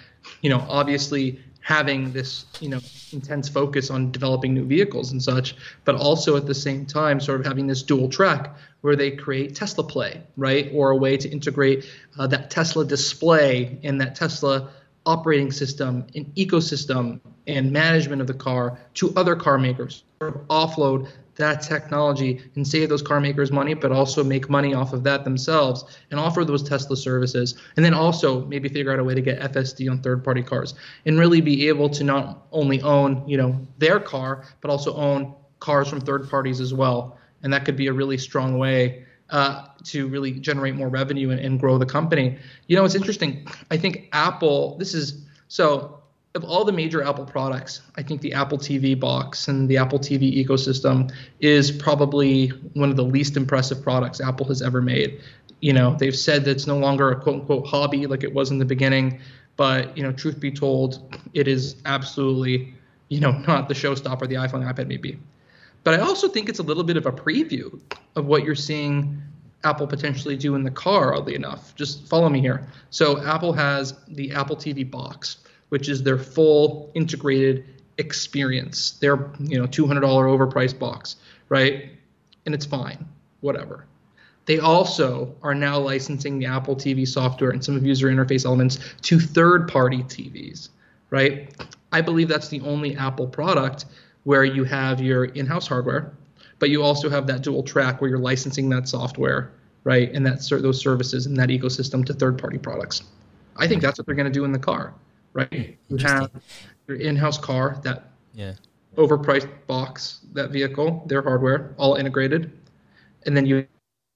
you know obviously having this you know intense focus on developing new vehicles and such but also at the same time sort of having this dual track where they create tesla play right? Or a way to integrate uh, that tesla display and that tesla operating system and ecosystem and management of the car to other car makers sort of offload that technology and save those car makers money, but also make money off of that themselves and offer those Tesla services. And then also maybe figure out a way to get FSD on third party cars and really be able to not only own, you know, their car, but also own cars from third parties as well. And that could be a really strong way uh, to really generate more revenue and, and grow the company. You know, it's interesting. I think Apple, this is so of all the major Apple products, I think the Apple TV box and the Apple TV ecosystem is probably one of the least impressive products Apple has ever made. You know, they've said that it's no longer a quote unquote hobby like it was in the beginning, but you know, truth be told, it is absolutely, you know, not the showstopper the iPhone, iPad may be. But I also think it's a little bit of a preview of what you're seeing Apple potentially do in the car, oddly enough. Just follow me here. So Apple has the Apple TV box which is their full integrated experience. Their you know $200 overpriced box, right? And it's fine, whatever. They also are now licensing the Apple TV software and some of user interface elements to third-party TVs, right? I believe that's the only Apple product where you have your in-house hardware, but you also have that dual track where you're licensing that software, right, and that those services and that ecosystem to third-party products. I think that's what they're going to do in the car right? You have your in-house car, that yeah. overpriced box, that vehicle, their hardware, all integrated, and then you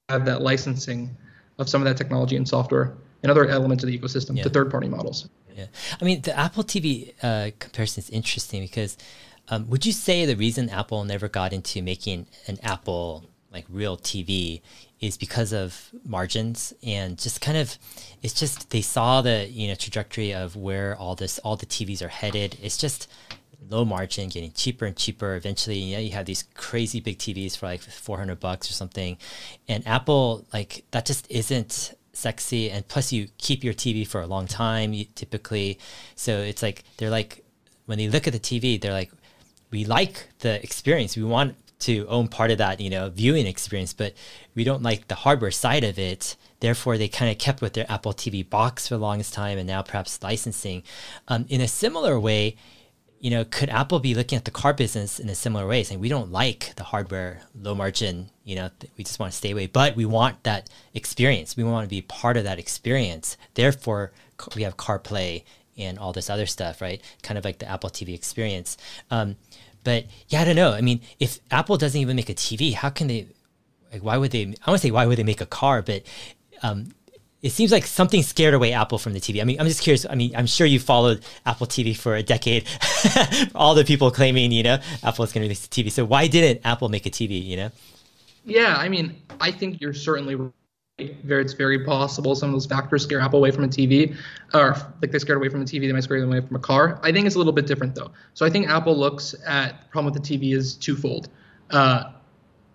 have that licensing of some of that technology and software and other elements of the ecosystem yeah. to third-party models. Yeah, I mean the Apple TV uh, comparison is interesting because um, would you say the reason Apple never got into making an Apple like real TV is because of margins and just kind of it's just they saw the you know trajectory of where all this all the TVs are headed. It's just low margin, getting cheaper and cheaper. Eventually, you know, you have these crazy big TVs for like 400 bucks or something. And Apple, like, that just isn't sexy. And plus, you keep your TV for a long time, typically. So it's like, they're like, when they look at the TV, they're like, we like the experience. We want to own part of that, you know, viewing experience, but we don't like the hardware side of it. Therefore, they kind of kept with their Apple TV box for the longest time, and now perhaps licensing. Um, in a similar way, you know, could Apple be looking at the car business in a similar way, saying we don't like the hardware, low margin, you know, we just want to stay away, but we want that experience. We want to be part of that experience. Therefore, we have CarPlay and all this other stuff, right? Kind of like the Apple TV experience. Um, but yeah, I don't know. I mean, if Apple doesn't even make a TV, how can they? Like, why would they? I want to say why would they make a car, but um, it seems like something scared away Apple from the TV. I mean, I'm just curious. I mean, I'm sure you followed Apple TV for a decade. All the people claiming, you know, Apple is going to release a TV. So why didn't Apple make a TV? You know? Yeah, I mean, I think you're certainly Very, it's very possible some of those factors scare Apple away from a TV, or like they scared away from a TV, they might scare them away from a car. I think it's a little bit different though. So I think Apple looks at the problem with the TV is twofold: uh,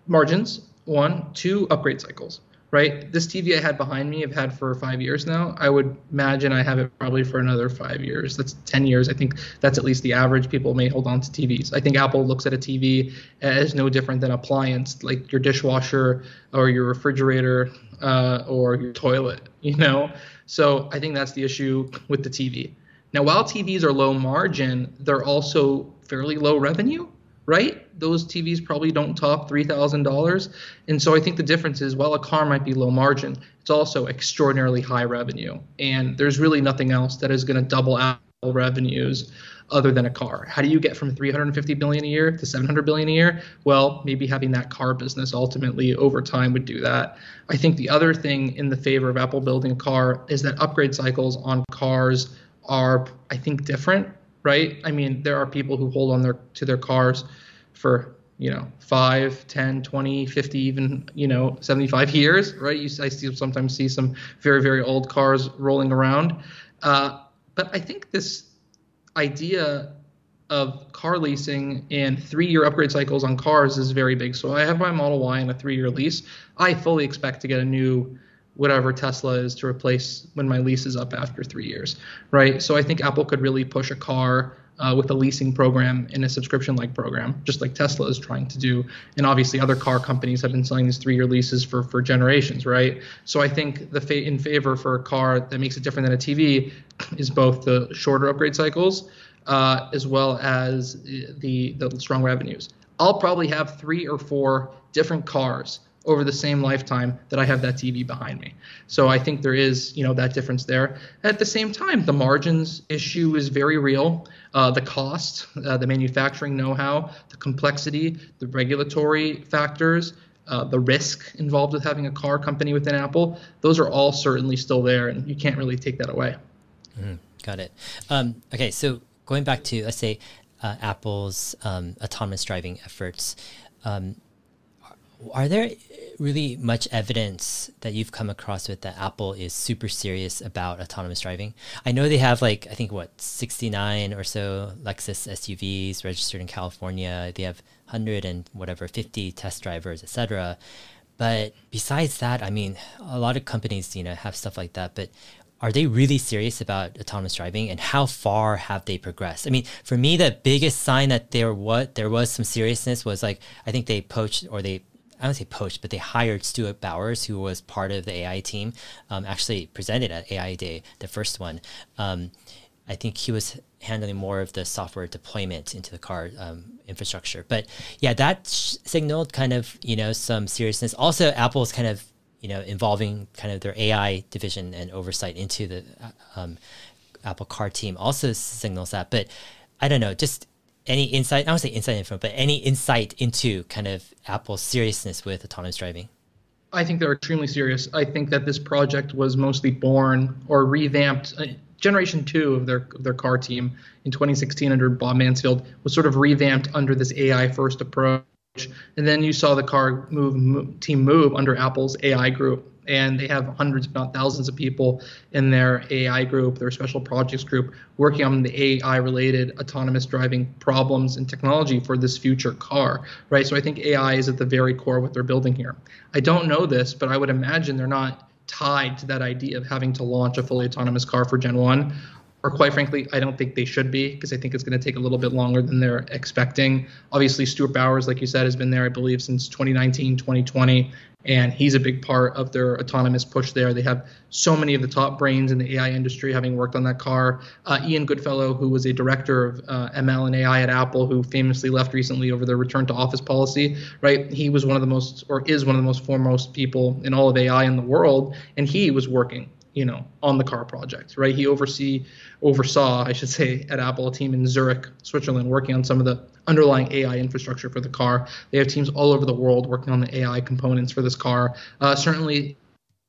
margins, one, two, upgrade cycles right? This TV I had behind me, I've had for five years now. I would imagine I have it probably for another five years. That's 10 years. I think that's at least the average people may hold on to TVs. I think Apple looks at a TV as no different than appliance, like your dishwasher or your refrigerator uh, or your toilet, you know? So I think that's the issue with the TV. Now, while TVs are low margin, they're also fairly low revenue right? Those TVs probably don't top $3,000. And so I think the difference is while a car might be low margin, it's also extraordinarily high revenue. And there's really nothing else that is going to double Apple revenues other than a car. How do you get from 350 billion a year to 700 billion a year? Well, maybe having that car business ultimately over time would do that. I think the other thing in the favor of Apple building a car is that upgrade cycles on cars are I think different right? I mean, there are people who hold on their to their cars for you know 5 10 20 50 even you know 75 years right? You i see sometimes see some very very old cars rolling around. Uh, but i think this idea of car leasing and three year upgrade cycles on cars is very big. So i have my model y in a three year lease. I fully expect to get a new whatever Tesla is to replace when my lease is up after three years, right? So I think Apple could really push a car uh, with a leasing program in a subscription-like program, just like Tesla is trying to do. And obviously, other car companies have been selling these three-year leases for for generations, right? So I think the fa- in favor for a car that makes it different than a TV is both the shorter upgrade cycles uh, as well as the the strong revenues. I'll probably have three or four different cars over the same lifetime that I have that TV behind me. So I think there is, you know, that difference there. At the same time, the margins issue is very real. Uh, the cost, uh, the manufacturing know-how, the complexity, the regulatory factors, uh, the risk involved with having a car company within Apple, those are all certainly still there, and you can't really take that away. Mm, got it. Um, okay, so going back to let's say uh, Apple's um, autonomous driving efforts. Um, are there really much evidence that you've come across with that Apple is super serious about autonomous driving? I know they have like I think what 69 or so Lexus SUVs registered in California. They have 100 and whatever 50 test drivers, etc. But besides that, I mean, a lot of companies, you know, have stuff like that, but are they really serious about autonomous driving and how far have they progressed? I mean, for me, the biggest sign that there what there was some seriousness was like I think they poached or they I don't say poached, but they hired Stuart Bowers, who was part of the AI team, um, actually presented at AI Day, the first one. Um, I think he was handling more of the software deployment into the car um, infrastructure. But yeah, that signaled kind of you know some seriousness. Also, Apple's kind of you know involving kind of their AI division and oversight into the uh, um, Apple Car team also signals that. But I don't know, just any insight, I don't say inside info, but any insight into kind of Apple's seriousness with autonomous driving? I think they're extremely serious. I think that this project was mostly born or revamped. Uh, generation two of their their car team in 2016 under Bob Mansfield was sort of revamped under this AI first approach and then you saw the car move, move team move under Apple's AI group and they have hundreds, if not thousands, of people in their AI group, their special projects group, working on the AI-related autonomous driving problems and technology for this future car, right? So I think AI is at the very core of what they're building here. I don't know this, but I would imagine they're not tied to that idea of having to launch a fully autonomous car for Gen 1 or quite frankly, I don't think they should be because I think it's going to take a little bit longer than they're expecting. Obviously, Stuart Bowers, like you said, has been there, I believe, since 2019, 2020, and he's a big part of their autonomous push there. They have so many of the top brains in the AI industry having worked on that car. Uh, Ian Goodfellow, who was a director of uh, ML and AI at Apple, who famously left recently over their return to office policy, right? He was one of the most, or is one of the most foremost people in all of AI in the world, and he was working you know, on the car project, right? He oversee oversaw, I should say, at Apple a team in Zurich, Switzerland, working on some of the underlying AI infrastructure for the car. They have teams all over the world working on the AI components for this car. Uh, certainly,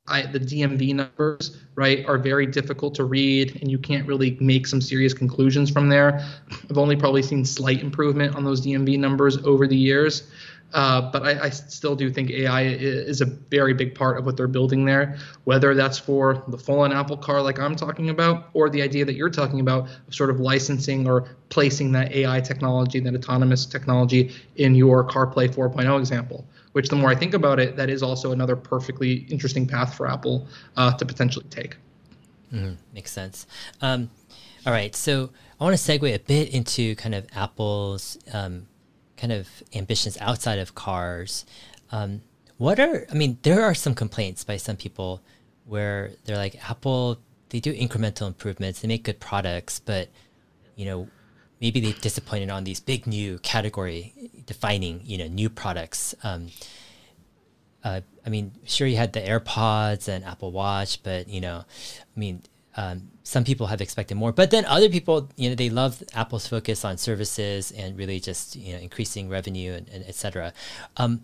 I, the DMV numbers, right, are very difficult to read, and you can't really make some serious conclusions from there. I've only probably seen slight improvement on those DMV numbers over the years. Uh, but I, I, still do think AI is a very big part of what they're building there, whether that's for the full-on Apple car like I'm talking about, or the idea that you're talking about of sort of licensing or placing that AI technology, that autonomous technology in your CarPlay 4.0 example. Which, the more I think about it, that is also another perfectly interesting path for Apple uh, to potentially take. Mm-hmm. Makes sense. Um, all right, so I want to segue a bit into kind of Apple's um, kind of ambitions outside of cars. Um, what are, I mean, there are some complaints by some people where they're like, Apple, they do incremental improvements, they make good products, but, you know, maybe they disappointed on these big new category defining, you know, new products. Um, uh, I mean, sure, you had the AirPods and Apple Watch, but, you know, I mean, um, some people have expected more, but then other people, you know, they love Apple's focus on services and really just you know increasing revenue and, and et cetera. Um,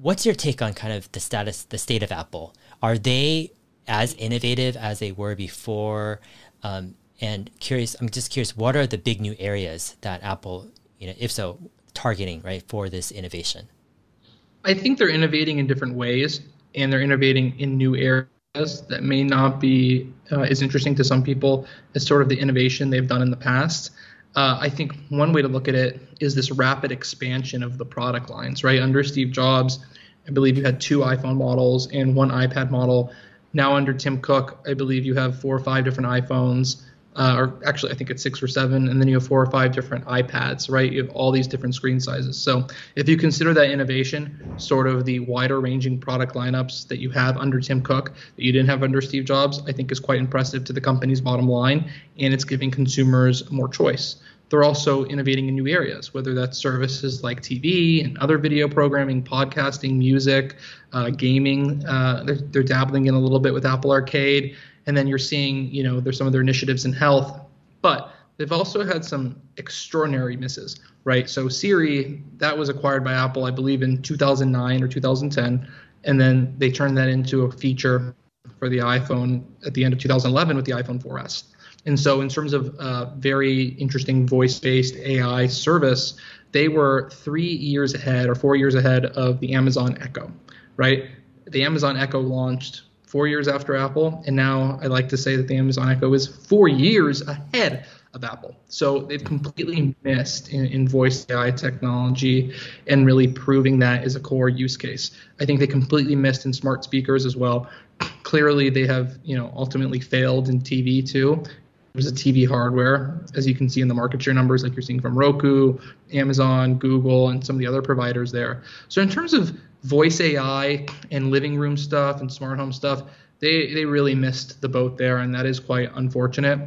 what's your take on kind of the status, the state of Apple? Are they as innovative as they were before? Um, and curious, I'm just curious, what are the big new areas that Apple, you know, if so, targeting right for this innovation? I think they're innovating in different ways, and they're innovating in new areas that may not be uh, as interesting to some people as sort of the innovation they've done in the past. Uh, I think one way to look at it is this rapid expansion of the product lines, right? Under Steve Jobs, I believe you had two iPhone models and one iPad model. Now under Tim Cook, I believe you have four or five different iPhones uh, or actually I think it's six or seven, and then you have four or five different iPads, right? You have all these different screen sizes. So if you consider that innovation, sort of the wider ranging product lineups that you have under Tim Cook that you didn't have under Steve Jobs, I think is quite impressive to the company's bottom line, and it's giving consumers more choice. They're also innovating in new areas, whether that's services like TV and other video programming, podcasting, music, uh, gaming. Uh, they're, they're dabbling in a little bit with Apple Arcade and then you're seeing you know there's some of their initiatives in health but they've also had some extraordinary misses right? So siri that was acquired by apple i believe in 2009 or 2010 and then they turned that into a feature for the iphone at the end of 2011 with the iphone 4s and so in terms of uh, very interesting voice-based ai service they were three years ahead or four years ahead of the amazon echo right? The amazon echo launched four years after Apple, and now I like to say that the Amazon Echo is four years ahead of Apple. So they've completely missed in, in, voice AI technology and really proving that is a core use case. I think they completely missed in smart speakers as well. Clearly, they have you know ultimately failed in TV too. There's a TV hardware, as you can see in the market share numbers, like you're seeing from Roku, Amazon, Google, and some of the other providers there. So in terms of voice AI and living room stuff and smart home stuff, they they really missed the boat there, and that is quite unfortunate.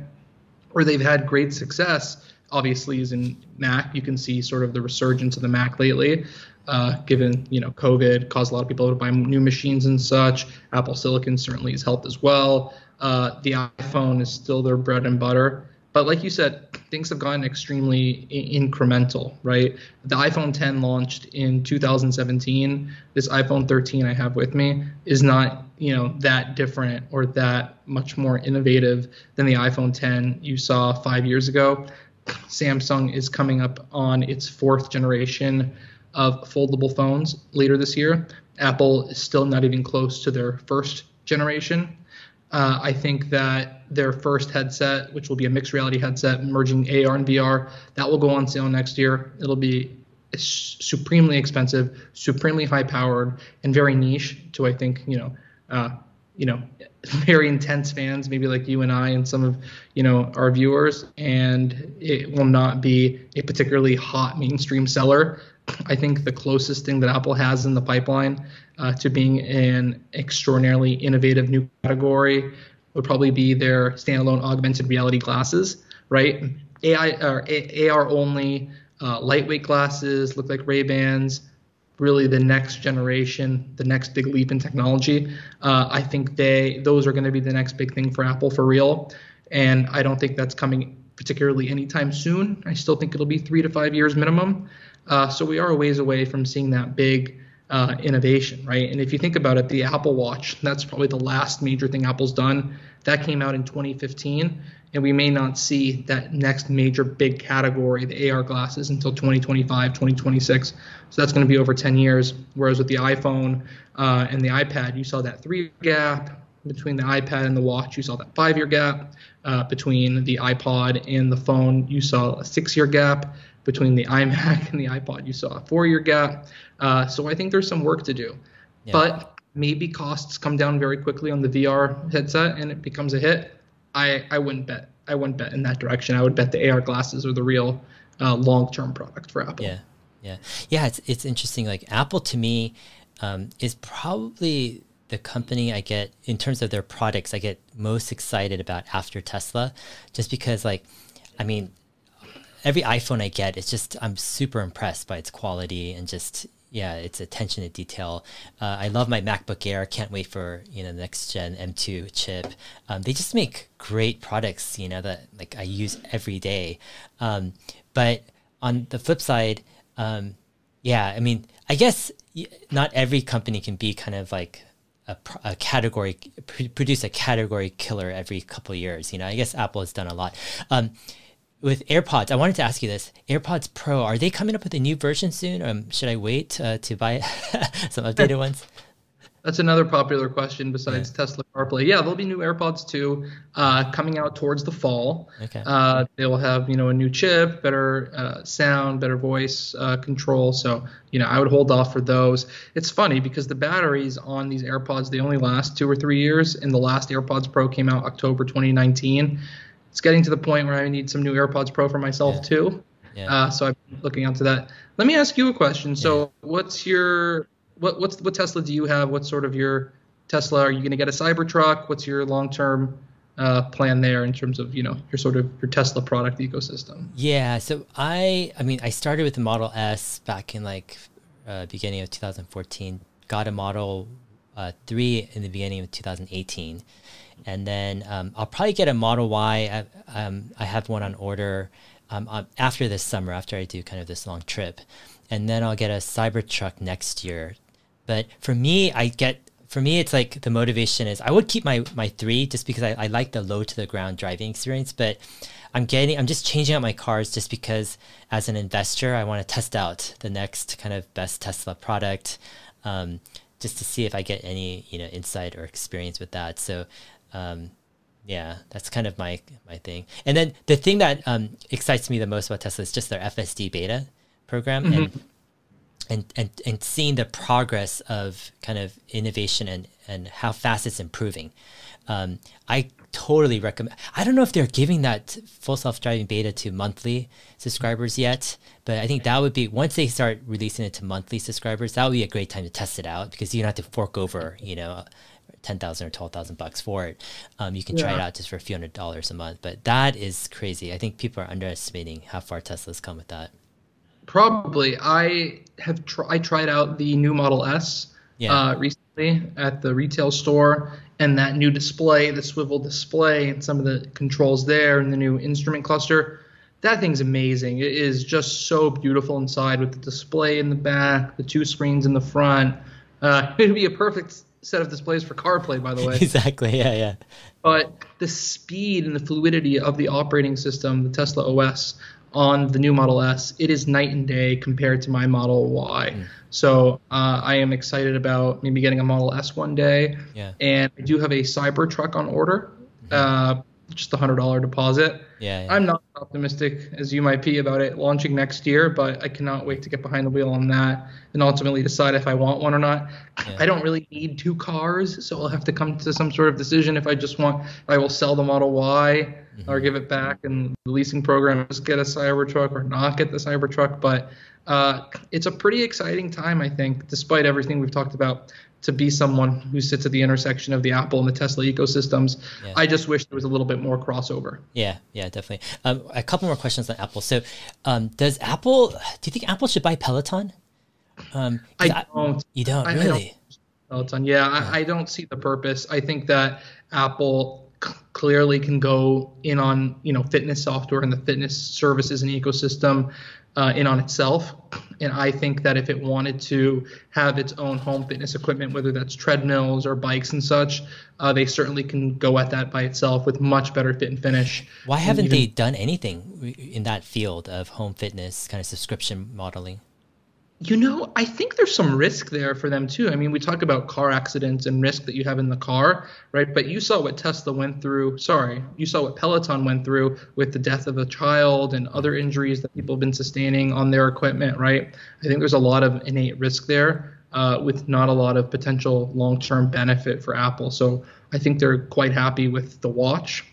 Where they've had great success, obviously, is in Mac. You can see sort of the resurgence of the Mac lately. Uh, given you know COVID caused a lot of people to buy new machines and such. Apple Silicon certainly has helped as well. Uh, the iPhone is still their bread and butter. But like you said, things have gotten extremely I- incremental, right? The iPhone 10 launched in 2017. This iPhone 13 I have with me is not, you know, that different or that much more innovative than the iPhone 10 you saw five years ago. Samsung is coming up on its fourth generation of foldable phones later this year. Apple is still not even close to their first generation. Uh, I think that their first headset, which will be a mixed reality headset merging AR and VR, that will go on sale next year. It'll be supremely expensive, supremely high powered, and very niche to I think you know, uh, you know, very intense fans, maybe like you and I and some of you know our viewers, and it will not be a particularly hot mainstream seller. I think the closest thing that Apple has in the pipeline uh, to being an extraordinarily innovative new category would probably be their standalone augmented reality glasses, right? AI or AR only, uh, lightweight glasses, look like Ray Bans, really the next generation, the next big leap in technology. Uh, I think they those are going to be the next big thing for Apple for real, and I don't think that's coming particularly anytime soon. I still think it'll be three to five years minimum. Uh, so we are a ways away from seeing that big uh, innovation, right? And if you think about it, the Apple Watch, that's probably the last major thing Apple's done. That came out in 2015, and we may not see that next major big category, the AR glasses, until 2025, 2026. So that's going to be over 10 years. Whereas with the iPhone uh, and the iPad, you saw that three gap between the iPad and the watch. You saw that five year gap uh, between the iPod and the phone. You saw a six year gap between the iMac and the iPod. You saw a four year gap. Uh, so I think there's some work to do. Yeah. But maybe costs come down very quickly on the VR headset and it becomes a hit. I, I wouldn't bet. I wouldn't bet in that direction. I would bet the AR glasses are the real uh, long term product for Apple. Yeah, yeah, yeah. It's it's interesting. Like Apple to me um, is probably the company I get in terms of their products. I get most excited about after Tesla, just because like, I mean, every iPhone I get, it's just I'm super impressed by its quality and just yeah, its attention to detail. Uh, I love my MacBook Air. Can't wait for you know the next gen M2 chip. Um, they just make great products, you know that like I use every day. Um, but on the flip side, um, yeah, I mean, I guess not every company can be kind of like a, a category produce a category killer every couple years. You know, I guess Apple has done a lot. With AirPods, I wanted to ask you this: AirPods Pro, are they coming up with a new version soon? or should I wait uh, to buy some updated ones? That's another popular question besides yeah. Tesla CarPlay. Yeah, there'll be new AirPods too, uh, coming out towards the fall. Okay. Uh, they will have you know a new chip, better uh, sound, better voice uh, control. So you know I would hold off for those. It's funny because the batteries on these AirPods they only last two or three years, and the last AirPods Pro came out October 2019 it's getting to the point where I need some new AirPods Pro for myself yeah. too. Yeah. Uh, so I'm looking onto that. Let me ask you a question. So, yeah. what's your what what's what Tesla do you have? What's sort of your Tesla? Are you going to get a Cybertruck? What's your long term uh, plan there in terms of you know your sort of your Tesla product ecosystem? Yeah. So I I mean I started with the Model S back in like uh, beginning of 2014. Got a Model uh, three in the beginning of 2018 and then um, I'll probably get a Model Y. I, um, I have one on order um, uh, after this summer, after I do kind of this long trip, and then I'll get a Cybertruck next year. But for me, I get for me, it's like the motivation is I would keep my my three just because I, I like the low to the ground driving experience, but I'm getting I'm just changing out my cars just because as an investor, I want to test out the next kind of best Tesla product. Um, just to see if I get any you know insight or experience with that. So um, yeah, that's kind of my my thing. And then the thing that um, excites me the most about Tesla is just their FSD beta program mm-hmm. and, and and and seeing the progress of kind of innovation and and how fast it's improving. Um, I totally recommend. I don't know if they're giving that full self driving beta to monthly subscribers yet, but I think that would be once they start releasing it to monthly subscribers, that would be a great time to test it out because you don't have to fork over, you know, ten thousand or twelve thousand bucks for it. Um, you can yeah. try it out just for a few hundred dollars a month, but that is crazy. I think people are underestimating how far Tesla's come with that. Probably, I have tr- I tried out the new Model S yeah. uh, recently at the retail store, and that new display, the swivel display, and some of the controls there, and the new instrument cluster. That thing's amazing. It is just so beautiful inside with the display in the back, the two screens in the front. Uh, it'd be a perfect set of displays for CarPlay, by the way. exactly. Yeah, yeah. But the speed and the fluidity of the operating system, the Tesla OS, on the new Model S, it is night and day compared to my Model Y. Mm. So uh, I am excited about maybe getting a Model S one day. Yeah. And I do have a Cybertruck on order. Mm-hmm. Uh, just a hundred dollar deposit. Yeah, yeah, I'm not optimistic as you might be about it launching next year, but I cannot wait to get behind the wheel on that and ultimately decide if I want one or not. Yeah. I don't really need two cars, so I'll have to come to some sort of decision if I just want. I will sell the Model Y mm-hmm. or give it back, and the leasing program just get a Cybertruck or not get the Cybertruck. But uh, it's a pretty exciting time, I think, despite everything we've talked about to be someone who sits at the intersection of the Apple and the Tesla ecosystems. Yeah. I just wish there was a little bit more crossover. Yeah, yeah, definitely. Um, a couple more questions on Apple. So, um, does Apple? Do you think Apple should buy Peloton? Um, I don't. I, you don't I, really. I don't, Peloton. Yeah, yeah. I, I, don't see the purpose. I think that Apple c- clearly can go in on you know fitness software and the fitness services and ecosystem uh, in on itself. And I think that if it wanted to have its own home fitness equipment, whether that's treadmills or bikes and such, uh, they certainly can go at that by itself with much better fit and finish. Why haven't even, they done anything in that field of home fitness kind of subscription modeling? You know, I think there's some risk there for them too. I mean, we talk about car accidents and risk that you have in the car, right? But you saw what Tesla went through. Sorry, you saw what Peloton went through with the death of a child and other injuries that people have been sustaining on their equipment, right? I think there's a lot of innate risk there uh, with not a lot of potential long term benefit for Apple. So I think they're quite happy with the watch.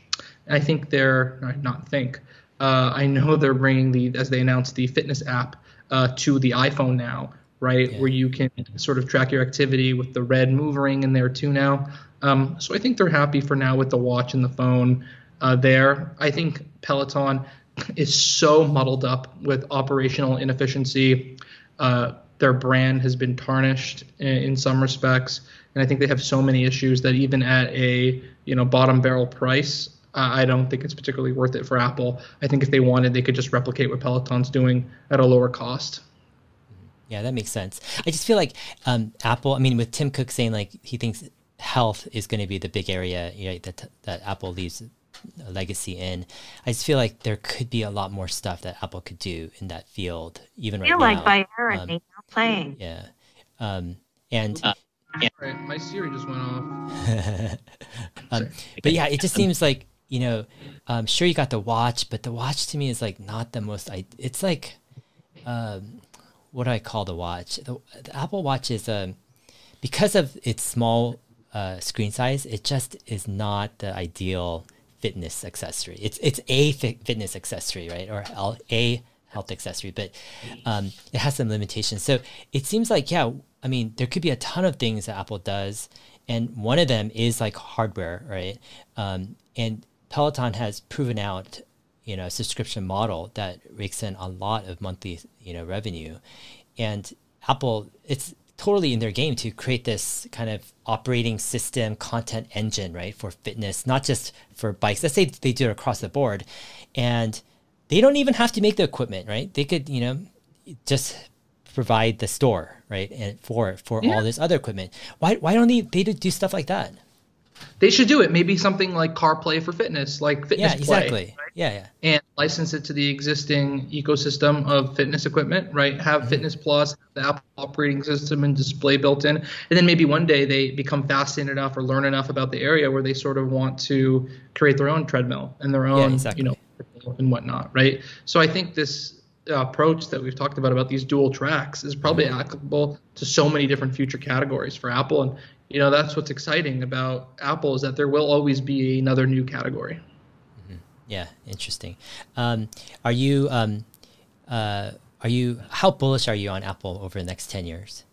I think they're, not think, uh, I know they're bringing the, as they announced, the fitness app uh, to the iPhone now, right? Yeah. Where you can sort of track your activity with the red move ring in there too now. Um, so I think they're happy for now with the watch and the phone uh, there. I think Peloton is so muddled up with operational inefficiency. Uh, their brand has been tarnished in, in, some respects, and I think they have so many issues that even at a you know bottom barrel price, I don't think it's particularly worth it for Apple. I think if they wanted, they could just replicate what Peloton's doing at a lower cost. Yeah, that makes sense. I just feel like um, Apple. I mean, with Tim Cook saying like he thinks health is going to be the big area you know, that that Apple leaves a legacy in. I just feel like there could be a lot more stuff that Apple could do in that field, even right now. like by um, not playing. Yeah, um, and. Uh, yeah. Right, my Siri just went off. um, but yeah, it just seems like you know, I'm sure you got the watch, but the watch to me is like not the most. I it's like, um, what do I call the watch? The, the Apple Watch is um, because of its small uh, screen size, it just is not the ideal fitness accessory. It's it's a fitness accessory, right, or a health accessory, but um, it has some limitations. So it seems like yeah, I mean, there could be a ton of things that Apple does, and one of them is like hardware, right? Um, and Peloton has proven out, you know, a subscription model that rakes in a lot of monthly, you know, revenue, and Apple, it's totally in their game to create this kind of operating system content engine, right, for fitness, not just for bikes. Let's say they do it across the board, and they don't even have to make the equipment, right? They could, you know, just provide the store, right, and for for yeah. all this other equipment. Why why don't they they do stuff like that? They should do it. Maybe something like CarPlay for fitness, like Fitness yeah, exactly. Play, right? Yeah, yeah. And license it to the existing ecosystem of fitness equipment, right? Have mm-hmm. Fitness Plus, the Apple operating system and display built in, and then maybe one day they become fascinated enough or learn enough about the area where they sort of want to create their own treadmill and their own, yeah, exactly. you know, and whatnot, right? So I think this approach that we've talked about about these dual tracks is probably applicable to so many different future categories for Apple and you know that's what's exciting about Apple is that there will always be another new category. Mm-hmm. Yeah, interesting. Um, are you um, uh, are you how bullish are you on Apple over the next ten years?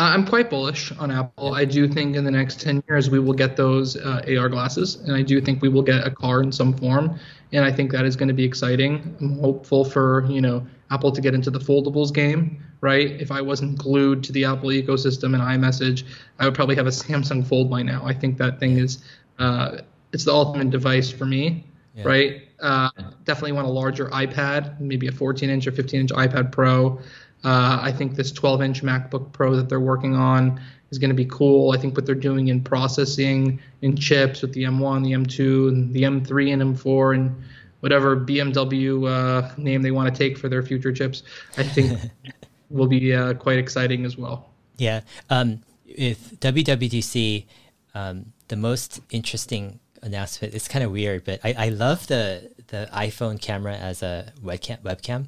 I'm quite bullish on Apple. I do think in the next 10 years we will get those uh, AR glasses, and I do think we will get a car in some form, and I think that is going to be exciting. I'm hopeful for you know Apple to get into the foldables game, right? If I wasn't glued to the Apple ecosystem and iMessage, I would probably have a Samsung Fold by now. I think that thing is uh, it's the ultimate device for me, yeah. right? Uh, definitely want a larger iPad, maybe a 14 inch or 15 inch iPad Pro. Uh, I think this 12 inch MacBook Pro that they're working on is going to be cool. I think what they're doing in processing in chips with the M1, the M2, and the M3 and M4 and whatever BMW uh, name they want to take for their future chips, I think will be uh, quite exciting as well. Yeah. Um, with WWDC, um, the most interesting announcement, it's kind of weird, but I, I love the, the iPhone camera as a webcam. webcam.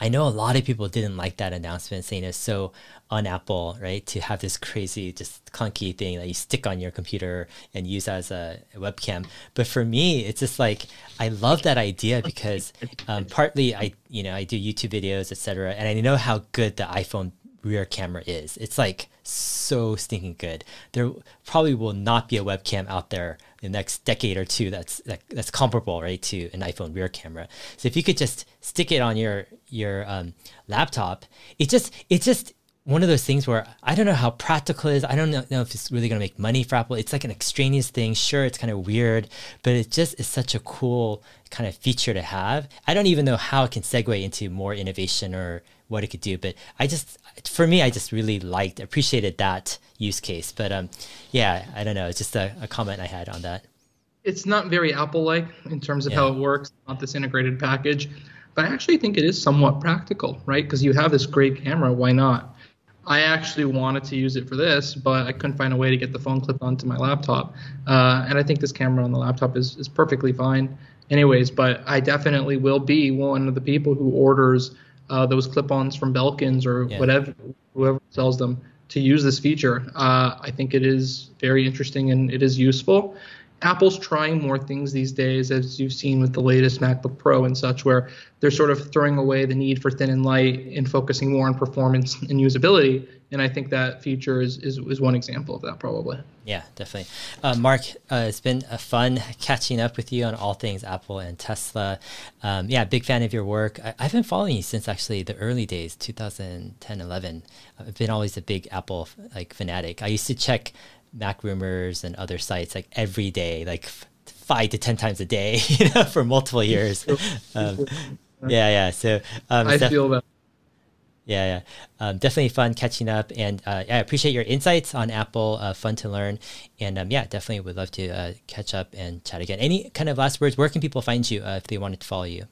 I know a lot of people didn't like that announcement saying it's so on Apple, right? To have this crazy, just clunky thing that you stick on your computer and use as a webcam. But for me, it's just like I love that idea because um, partly I, you know, I do YouTube videos, etc., and I know how good the iPhone rear camera is. It's like so stinking good. There probably will not be a webcam out there the next decade or two that's that, that's comparable, right, to an iPhone rear camera. So if you could just stick it on your your um, laptop, it just it just one of those things where I don't know how practical it is. I don't know, know if it's really going to make money for Apple. It's like an extraneous thing. Sure, it's kind of weird, but it just is such a cool kind of feature to have. I don't even know how it can segue into more innovation or what it could do, but I just, for me, I just really liked, appreciated that use case. But um, yeah, I don't know. It's just a, a comment I had on that. It's not very Apple-like in terms of yeah. how it works. Not this integrated package, but I actually think it is somewhat practical, right? Because you have this great camera. Why not? I actually wanted to use it for this, but I couldn't find a way to get the phone clip onto my laptop. Uh, and I think this camera on the laptop is, is perfectly fine, anyways. But I definitely will be one of the people who orders uh, those clip-ons from Belkins or yeah. whatever, whoever sells them to use this feature. Uh, I think it is very interesting and it is useful. Apple's trying more things these days, as you've seen with the latest MacBook Pro and such, where they're sort of throwing away the need for thin and light and focusing more on performance and usability. And I think that feature is, is, is one example of that, probably. Yeah, definitely. Uh, Mark, uh, it's been a fun catching up with you on all things Apple and Tesla. Um, yeah, big fan of your work. I, have been following you since actually the early days, 2010, 11. I've been always a big Apple like fanatic. I used to check MacRumors and other sites like every day, like five to ten times a day, you know, for multiple years. Um, yeah, yeah. So um, I feel that. Yeah, yeah. Um, definitely fun catching up, and uh, I appreciate your insights on Apple. Uh, fun to learn, and um, yeah, definitely would love to uh, catch up and chat again. Any kind of last words? Where can people find you uh, if they wanted to follow you?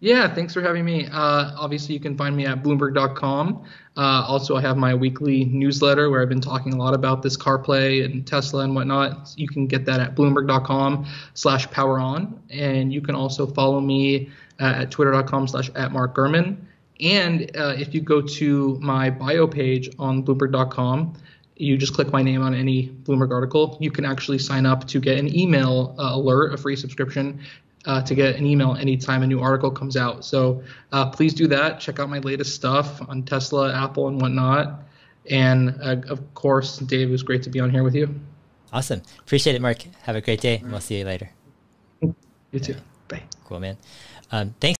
Yeah, thanks for having me. Uh, obviously, you can find me at Bloomberg.com. Uh, also, I have my weekly newsletter where I've been talking a lot about this CarPlay and Tesla and whatnot. You can get that at Bloomberg.com/slash Power On, and you can also follow me at Twitter.com/slash at Mark Gurman. And uh, if you go to my bio page on Bloomberg.com, you just click my name on any Bloomberg article. You can actually sign up to get an email uh, alert, a free subscription uh, to get an email anytime a new article comes out. So uh, please do that. Check out my latest stuff on Tesla, Apple, and whatnot. And uh, of course, Dave, it was great to be on here with you. Awesome. Appreciate it, Mark. Have a great day. We'll see you later. You too. Bye. Cool, man. Um, thanks.